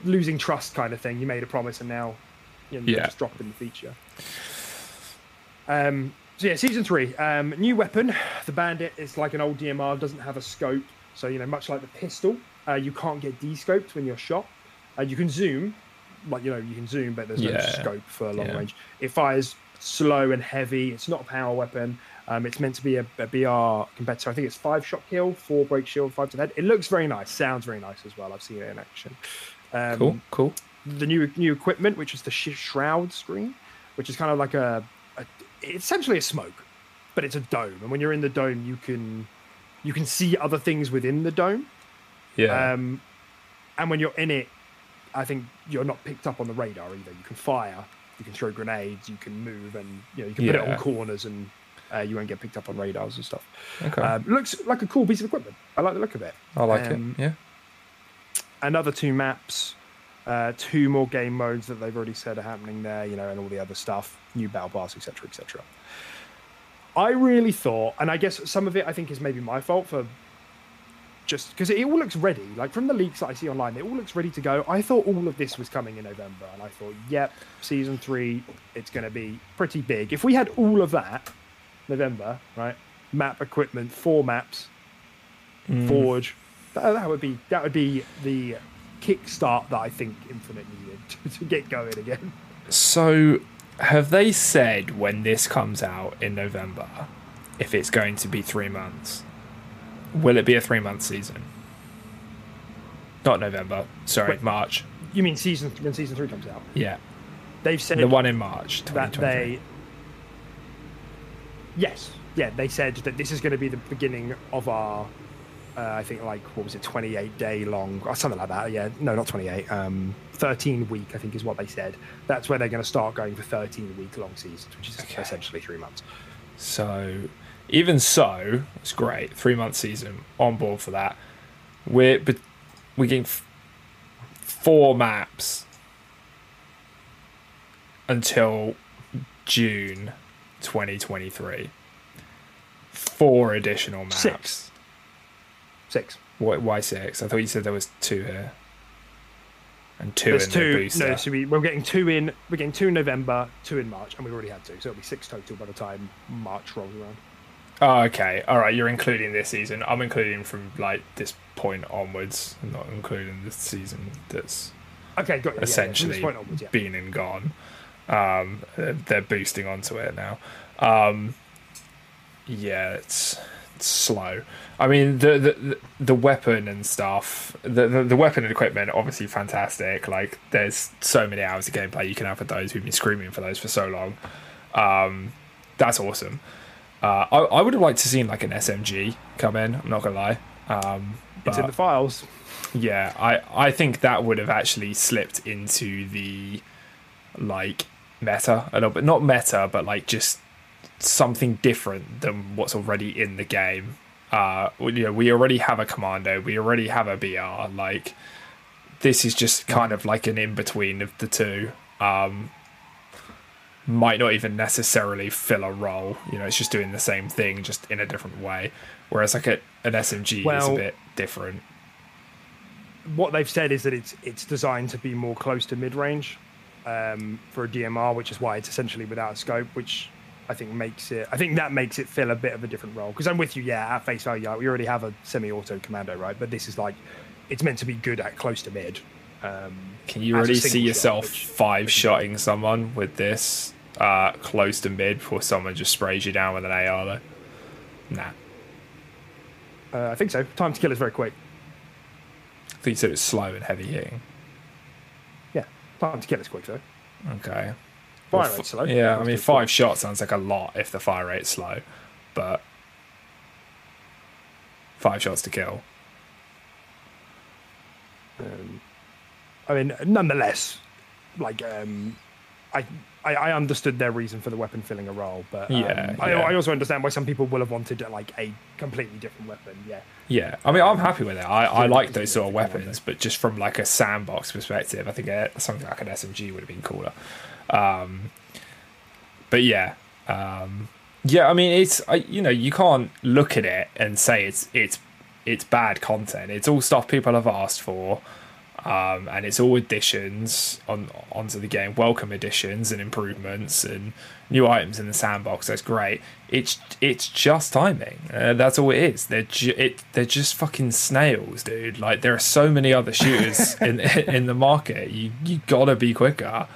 losing trust kind of thing. You made a promise and now you know, Yeah. just dropping the feature. Um, so yeah, season three, um, new weapon. The bandit is like an old DMR, doesn't have a scope. So you know, much like the pistol, uh, you can't get descoped when you're shot. Uh, you can zoom, like you know, you can zoom, but there's no Yeah. scope for long Yeah. range. It fires slow and heavy. It's not a power weapon. Um, it's meant to be a, a BR competitor. I think it's five shot kill, four break shield, five to the head. It looks very nice. Sounds very nice as well. I've seen it in action. Um, Cool. Cool. the new new equipment, which is the sh- shroud screen, which is kind of like a, it's essentially a smoke, but it's a dome. And when you're in the dome, you can you can see other things within the dome. Yeah. Um, and when you're in it, I think you're not picked up on the radar either. You can fire, you can throw grenades, you can move, and you know you can put it on corners, and uh, you won't get picked up on radars and stuff. okay. Um, looks like a cool piece of equipment. I like the look of it. I like um, it. Yeah. another two maps, uh, two more game modes that they've already said are happening there, you know, and all the other stuff, new battle pass, etc., etc. I really thought, and I guess some of it I think is maybe my fault for just because it all looks ready. Like from the leaks that I see online, it all looks ready to go. I thought all of this was coming in November, and I thought, yep, season three, it's going to be pretty big. If we had all of that, November, right? Map equipment, four maps, Forge. That, that would be that would be the kickstart that I think Infinite needed [laughs] to, to get going again. So, have they said when this comes out in November if it's going to be three months? Will it be a three month season? Not November. Sorry, Wait. March. You mean season when season three comes out? Yeah, They've said the one in March. that they. Yes, yeah, they said that this is going to be the beginning of our. Uh, I think like what was it, twenty eight day long or something like that. Yeah, no, not twenty eight. Um, thirteen week I think is what they said. That's where they're going to start going for thirteen week long seasons, which is Okay. essentially three months. So, even so, it's great. Three month season. On board for that. We're but we're getting f- four maps until June 2023. Four additional maps. Six. Six. Why, why six? I thought you said there was two here. And two There's in two. the booster. No, so we, we're getting two in. We're getting two in November, two in March, and we've already had two, so it'll be six total by the time March rolls around. Oh, okay. All right. You're including this season. I'm including from like this point onwards. I'm not including the season that's Okay, got you. yeah, yeah, essentially point onwards, yeah. been and gone. Um, they're- they're boosting onto it now. Um, yeah, it's, it's slow. I mean, the, the the weapon and stuff, the, the the weapon and equipment, obviously fantastic. Like, there's so many hours of gameplay you can have with those. We've been screaming for those for so long. Um, that's awesome. Uh, I, I would have liked to seen like an SMG come in. I'm not gonna lie. Um, It's in the files. yeah, I I think that would have actually slipped into the like meta a little bit, not meta, but like just something different than what's already in the game. Uh, you know, we already have a commando, we already have a BR. Like this is just kind of like an in between of the two. Um, might not even necessarily fill a role. You know, it's just doing the same thing, just in a different way. Whereas like a, an SMG is a bit different. what they've said is that it's it's designed to be more close to mid range um, for a DMR, which is why it's essentially without scope, which I think makes it. I think that makes it feel a bit of a different role. Because I'm with you, yeah. At face value, we already have a semi-auto commando, right? But this is like it's meant to be good at close to mid. Um, Can you really see yourself five shotting someone with this uh, close to mid before someone just sprays you down with an AR though? Nah. uh, I think so. Time to kill is very quick. I think you said it's slow and heavy hitting. Yeah, time to kill is quick though. Okay. Fire Well, rate's slow. Yeah, I mean five shots sounds like a lot if the fire rate's slow, but five shots to kill. Um, I mean, nonetheless, like um, I, I I understood their reason for the weapon filling a role, but um, Yeah, I, yeah. I also understand why some people will have wanted like a completely different weapon. Yeah, Yeah, I mean, I'm happy with it. I, I like those sort of weapons, but just from like a sandbox perspective, I think uh, something like an SMG would have been cooler. Um, but yeah, um, yeah. I mean, it's I, you know you can't look at it and say it's it's it's bad content. It's all stuff people have asked for. Um, and it's all additions on onto the game, welcome additions and improvements and new items in the sandbox. That's great. It's it's just timing. Uh, that's all it is. They're ju- it they're just fucking snails, dude. Like there are so many other shooters [laughs] in in the market. You you gotta be quicker.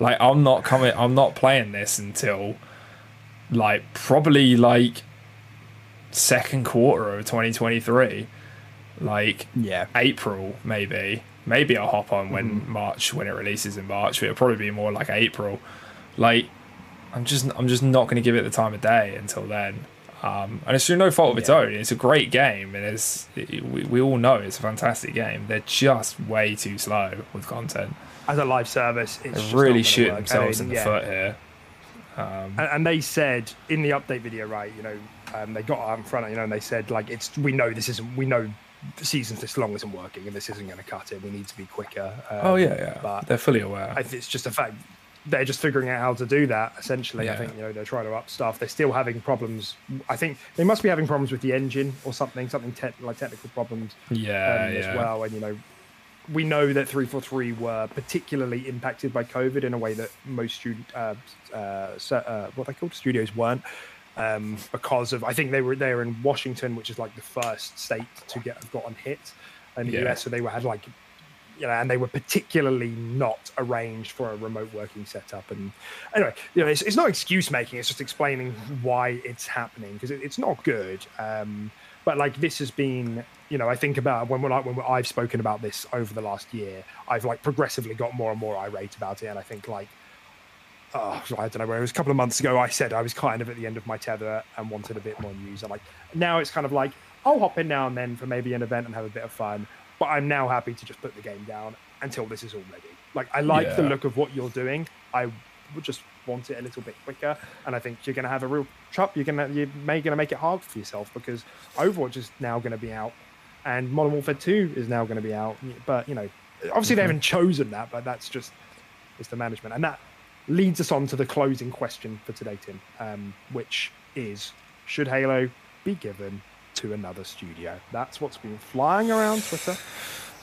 Like I'm not coming. I'm not playing this until like probably like second quarter of 2023. Like yeah. April, maybe. Maybe I'll hop on when Mm-hmm. March when it releases in March. But it'll probably be more like April. Like I'm just I'm just not going to give it the time of day until then. Um, and it's through no fault of its own. It's a great game, and it's it, we, we all know it's a fantastic game. They're just way too slow with content. As a live service, it's just really shooting work. I themselves mean, in the yeah. foot here. And, and they said in the update video, right? You know, um, they got out in front, you know, and they said like, it's we know this isn't we know the seasons this long isn't working, and this isn't going to cut it. We need to be quicker. Um, Oh yeah, yeah. But They're fully aware. I it's just a fact they're just figuring out how to do that. Essentially, I think you know they're trying to up stuff. They're still having problems. I think they must be having problems with the engine or something, something te- like technical problems yeah, um, yeah. as well. And you know, we know that three four three were particularly impacted by COVID in a way that most student uh, uh, uh, what they called studios weren't. Um, because of, I think they were there in Washington, which is like the first state to get have gotten hit in the Yeah. US. So they were had like you know, and they were particularly not arranged for a remote working setup. And anyway, you know, it's, it's not excuse making; it's just explaining why it's happening because it, it's not good. Um, but like this has been, you know, I think about when we're like when I've spoken about this over the last year, I've like progressively got more and more irate about it, and I think like. Oh, I don't know. Where it was a couple of months ago, I said I was kind of at the end of my tether and wanted a bit more news. And like now, it's kind of like I'll hop in now and then for maybe an event and have a bit of fun but I'm now happy to just put the game down until this is all ready. Like I like the look of what you're doing. I would just want it a little bit quicker, and I think you're going to have a real chop. You're gonna you may going to make it hard for yourself because Overwatch is now going to be out, and Modern Warfare Two is now going to be out. But you know, obviously they haven't chosen that, but that's just it's the management, and that leads us on to the closing question for today, Tim, um, which is should Halo be given to another studio? That's what's been flying around Twitter.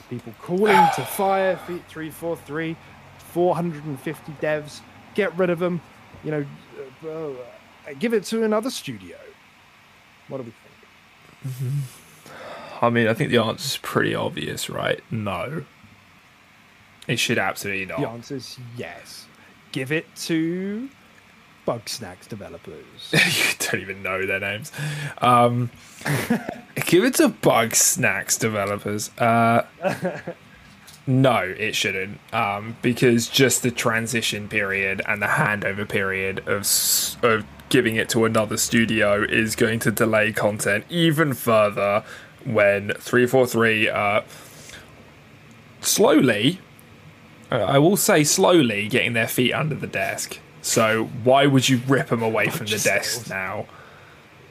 People calling to fire Feet 343, 450 devs, get rid of them, you know, uh, give it to another studio. What do we think? I mean, I think the answer is pretty obvious, right? No. It should absolutely not. The answer is yes. Give it to Bugsnax developers. [laughs] you don't even know their names. Um, [laughs] give it to Bugsnax developers. Uh, [laughs] no, it shouldn't, um, because just the transition period and the handover period of of giving it to another studio is going to delay content even further. When three four three uh, slowly, uh, I will say slowly, getting their feet under the desk. So why would you rip them away from the desk now?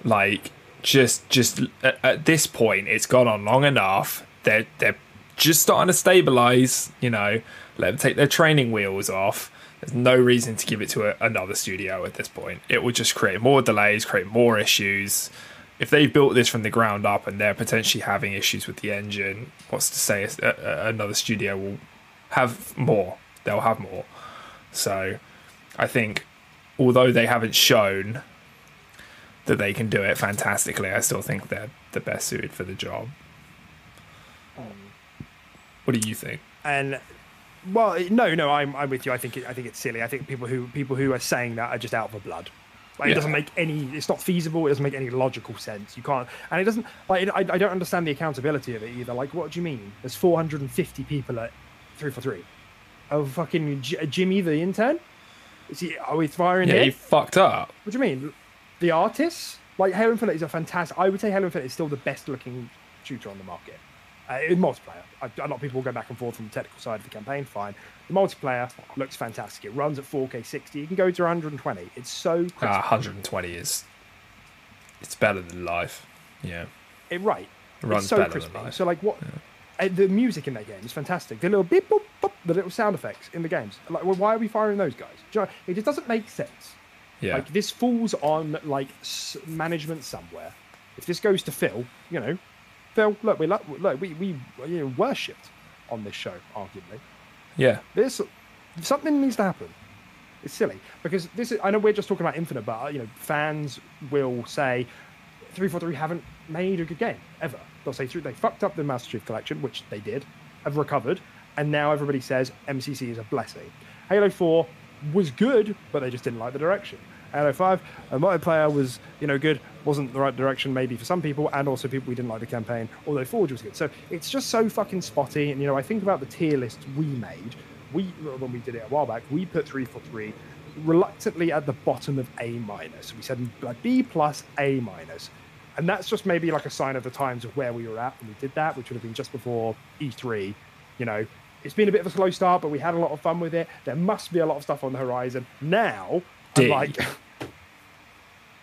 Like, just just at, at this point, it's gone on long enough. They're they're just starting to stabilize. You know, let them take their training wheels off. There's no reason to give it to a, another studio at this point. It will just create more delays, create more issues. If they've built this from the ground up and they're potentially having issues with the engine, what's to say a, a, another studio will have more? They'll have more. So, I think, although they haven't shown that they can do it fantastically, I still think they're the best suited for the job. What do you think? and well, no, no, I'm, I'm with you. I think it, I think it's silly. I think people who people who are saying that are just out for blood. Like, It doesn't make any. It's not feasible. It doesn't make any logical sense. You can't, and it doesn't. Like, I, I don't understand the accountability of it either. Like, what do you mean? There's 450 people at three four three. Oh, fucking J- uh, Jimmy the intern. Is he? Are we firing Yeah, him? he fucked up. What do you mean? The artists? Like Halo Infinite is a fantastic. I would say Halo Infinite is still the best looking shooter on the market. Uh, in multiplayer, I, a lot of people will go back and forth on the technical side of the campaign. Fine. The multiplayer looks fantastic. It runs at 4K 60. You can go to 120. It's so crisp. Uh, 120 is it's better than life. Yeah, it right. It runs it's so better than crispy. life. So like what? uh, the music in that game is fantastic. The little beep boop, boop, the little sound effects in the games. Like, well, why are we firing those guys? Do you know, it just doesn't make sense. yeah. Like this falls on like s- management somewhere. If this goes to Phil, you know, Phil, look, we lo- look, we we you know, worshipped on this show, arguably. yeah. This something needs to happen. It's silly because this is. I know we're just talking about Infinite, but you know, fans will say three four three haven't made a good game ever. They'll say they fucked up the Master Chief Collection, which they did, have recovered, and now everybody says MCC is a blessing. Halo Four was good, but they just didn't like the direction. Halo Five, a multiplayer was you know good, wasn't the right direction maybe for some people, and also people we didn't like the campaign. Although Forge was good, so it's just so fucking spotty. And you know, I think about the tier list we made. We when we did it a while back, we put three four three reluctantly at the bottom of A minus. We said like B plus A minus. And that's just maybe like a sign of the times of where we were at when we did that, which would have been just before E3. You know, it's been a bit of a slow start, but we had a lot of fun with it. There must be a lot of stuff on the horizon. Now, I'm like, [laughs]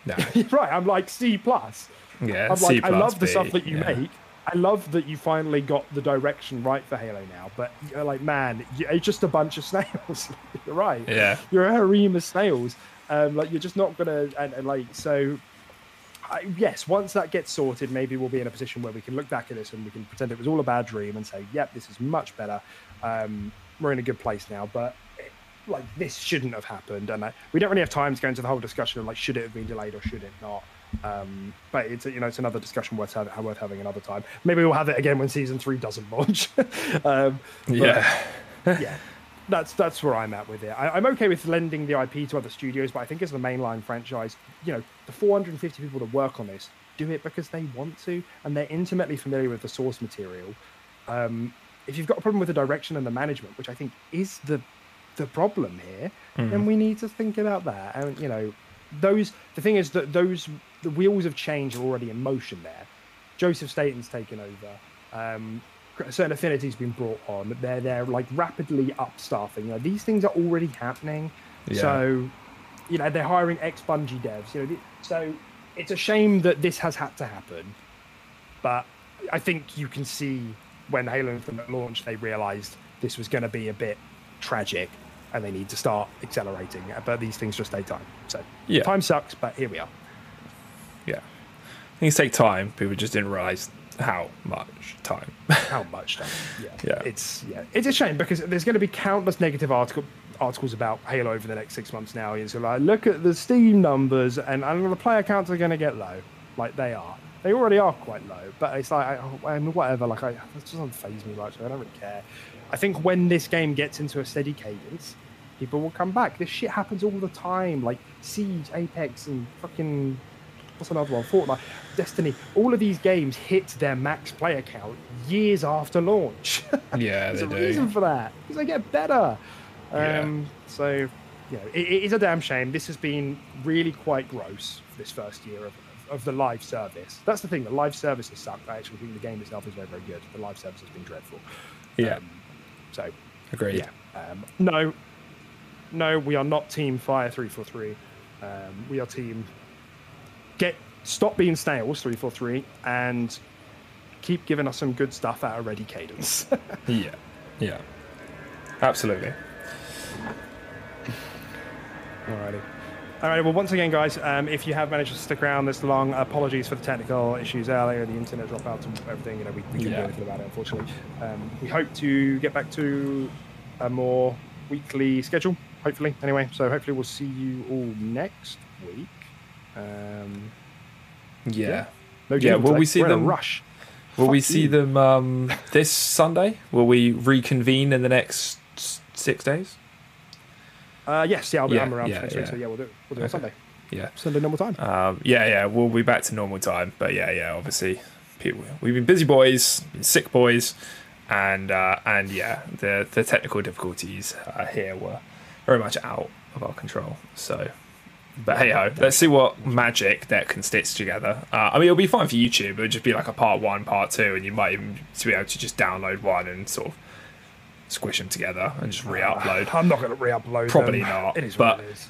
No. [laughs] right, I'm like C plus. Yeah. I'm C like, I love the B, stuff that you yeah. make. I love that you finally got the direction right for Halo now. But you're like, man, you- it's just a bunch of [laughs] snails. you're right. Yeah. You're a harem of snails. Um, like you're just not gonna and, and like so. I, yes, once that gets sorted, maybe we'll be in a position where we can look back at this and we can pretend it was all a bad dream and say, "Yep, this is much better. Um, we're in a good place now." But like this shouldn't have happened, and I, we don't really have time to go into the whole discussion of like should it have been delayed or should it not. Um, but it's you know it's another discussion worth having, worth having another time. Maybe we'll have it again when season three doesn't launch. [laughs] um, Yeah. [laughs] yeah, that's that's where I'm at with it. I, I'm okay with lending the IP to other studios, but I think as the mainline franchise, you know, the 450 people that work on this do it because they want to, and they're intimately familiar with the source material. Um, if you've got a problem with the direction and the management, which I think is the the problem here, then we need to think about that. And you know, those the thing is that those the wheels of change are already in motion there. Joseph Staten's taken over. Um, certain affinity's been brought on. They're they're like rapidly upstaffing. You know, these things are already happening. Yeah. So, you know, they're hiring ex Bungie devs. You know, so it's a shame that this has had to happen. But I think you can see when Halo Infinite launched, they realised this was going to be a bit tragic. And they need to start accelerating. But these things just take time. So Yeah. time sucks, but here we are. Yeah. Things take time. People just didn't realize how much time. How much time? [laughs] Yeah. Yeah. It's yeah. It's a shame because there's going to be countless negative article articles about Halo over the next six months now. It's like look at the Steam numbers and, and the player counts are going to get low, like they are. They already are quite low, but it's like I, oh, I mean, whatever. Like I, it doesn't faze me much. I don't really care. I think when this game gets into a steady cadence, people will come back. This shit happens all the time. Like Siege, Apex, and fucking what's another one? Fortnite, Destiny. All of these games hit their max player count years after launch. [laughs] yeah, There's a do. reason for that because they get better. Yeah. Um, So, you know, it, it is a damn shame. This has been really quite gross this first year of, of the live service. That's the thing. The live service has sucked. I actually think the game itself is very, very good. The live service has been dreadful. Yeah. Um, so, Agreed. yeah. Um, no, no, we are not Team Fire three four three. Um, we are Team Get Stop being snails three four three and keep giving us some good stuff at a ready cadence. [laughs] Yeah. Yeah. Absolutely. Alrighty. Alright, well, once again, guys, um, if you have managed to stick around this long, apologies for the technical issues earlier, the internet dropouts and everything. You know, we, we couldn't do anything about it, unfortunately. Um, we hope to get back to a more weekly schedule, hopefully. Anyway, so hopefully we'll see you all next week. Um, Yeah. Yeah. no Yeah, will today. we see We're them- rush. Will we see you. them um, this Sunday? Will we reconvene in the next six days? Uh, yes, yeah, I'll be Yeah, I'm around yeah, next week, yeah. so yeah, we'll do it. We'll do it on Sunday. Yeah. Sunday normal time. Um, yeah, yeah, we'll be back to normal time. But yeah, yeah, obviously, people we've been busy boys, been sick boys, and uh, and yeah, the the technical difficulties uh, here were very much out of our control. So, but hey ho, let's see what magic that can stitch together. Uh, I mean, it'll be fine for YouTube. It'll just be like a part one, part two, and you might even be able to just download one and sort of squish them together and just re-upload. [sighs] I'm not going to re-upload. Probably them. not, It is but- what it is.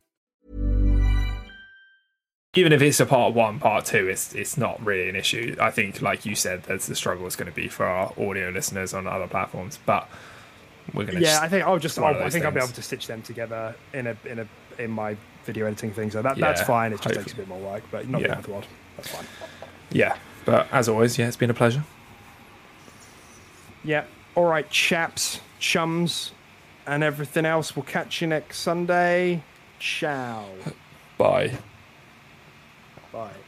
Even if it's a part one, part two, it's it's not really an issue. I think, like you said, there's the struggle is going to be for our audio listeners on other platforms, but we're going to. Yeah, I think I'll just. I'll, I think I'll be able to stitch them together in a in a in my video editing thing. So that that's fine. It just takes a bit more work, but not Yeah. the world. That's fine. Yeah, but as always, yeah, it's been a pleasure. Yeah. All right, chaps, chums, and everything else. We'll catch you next Sunday. Ciao. Bye. Bye.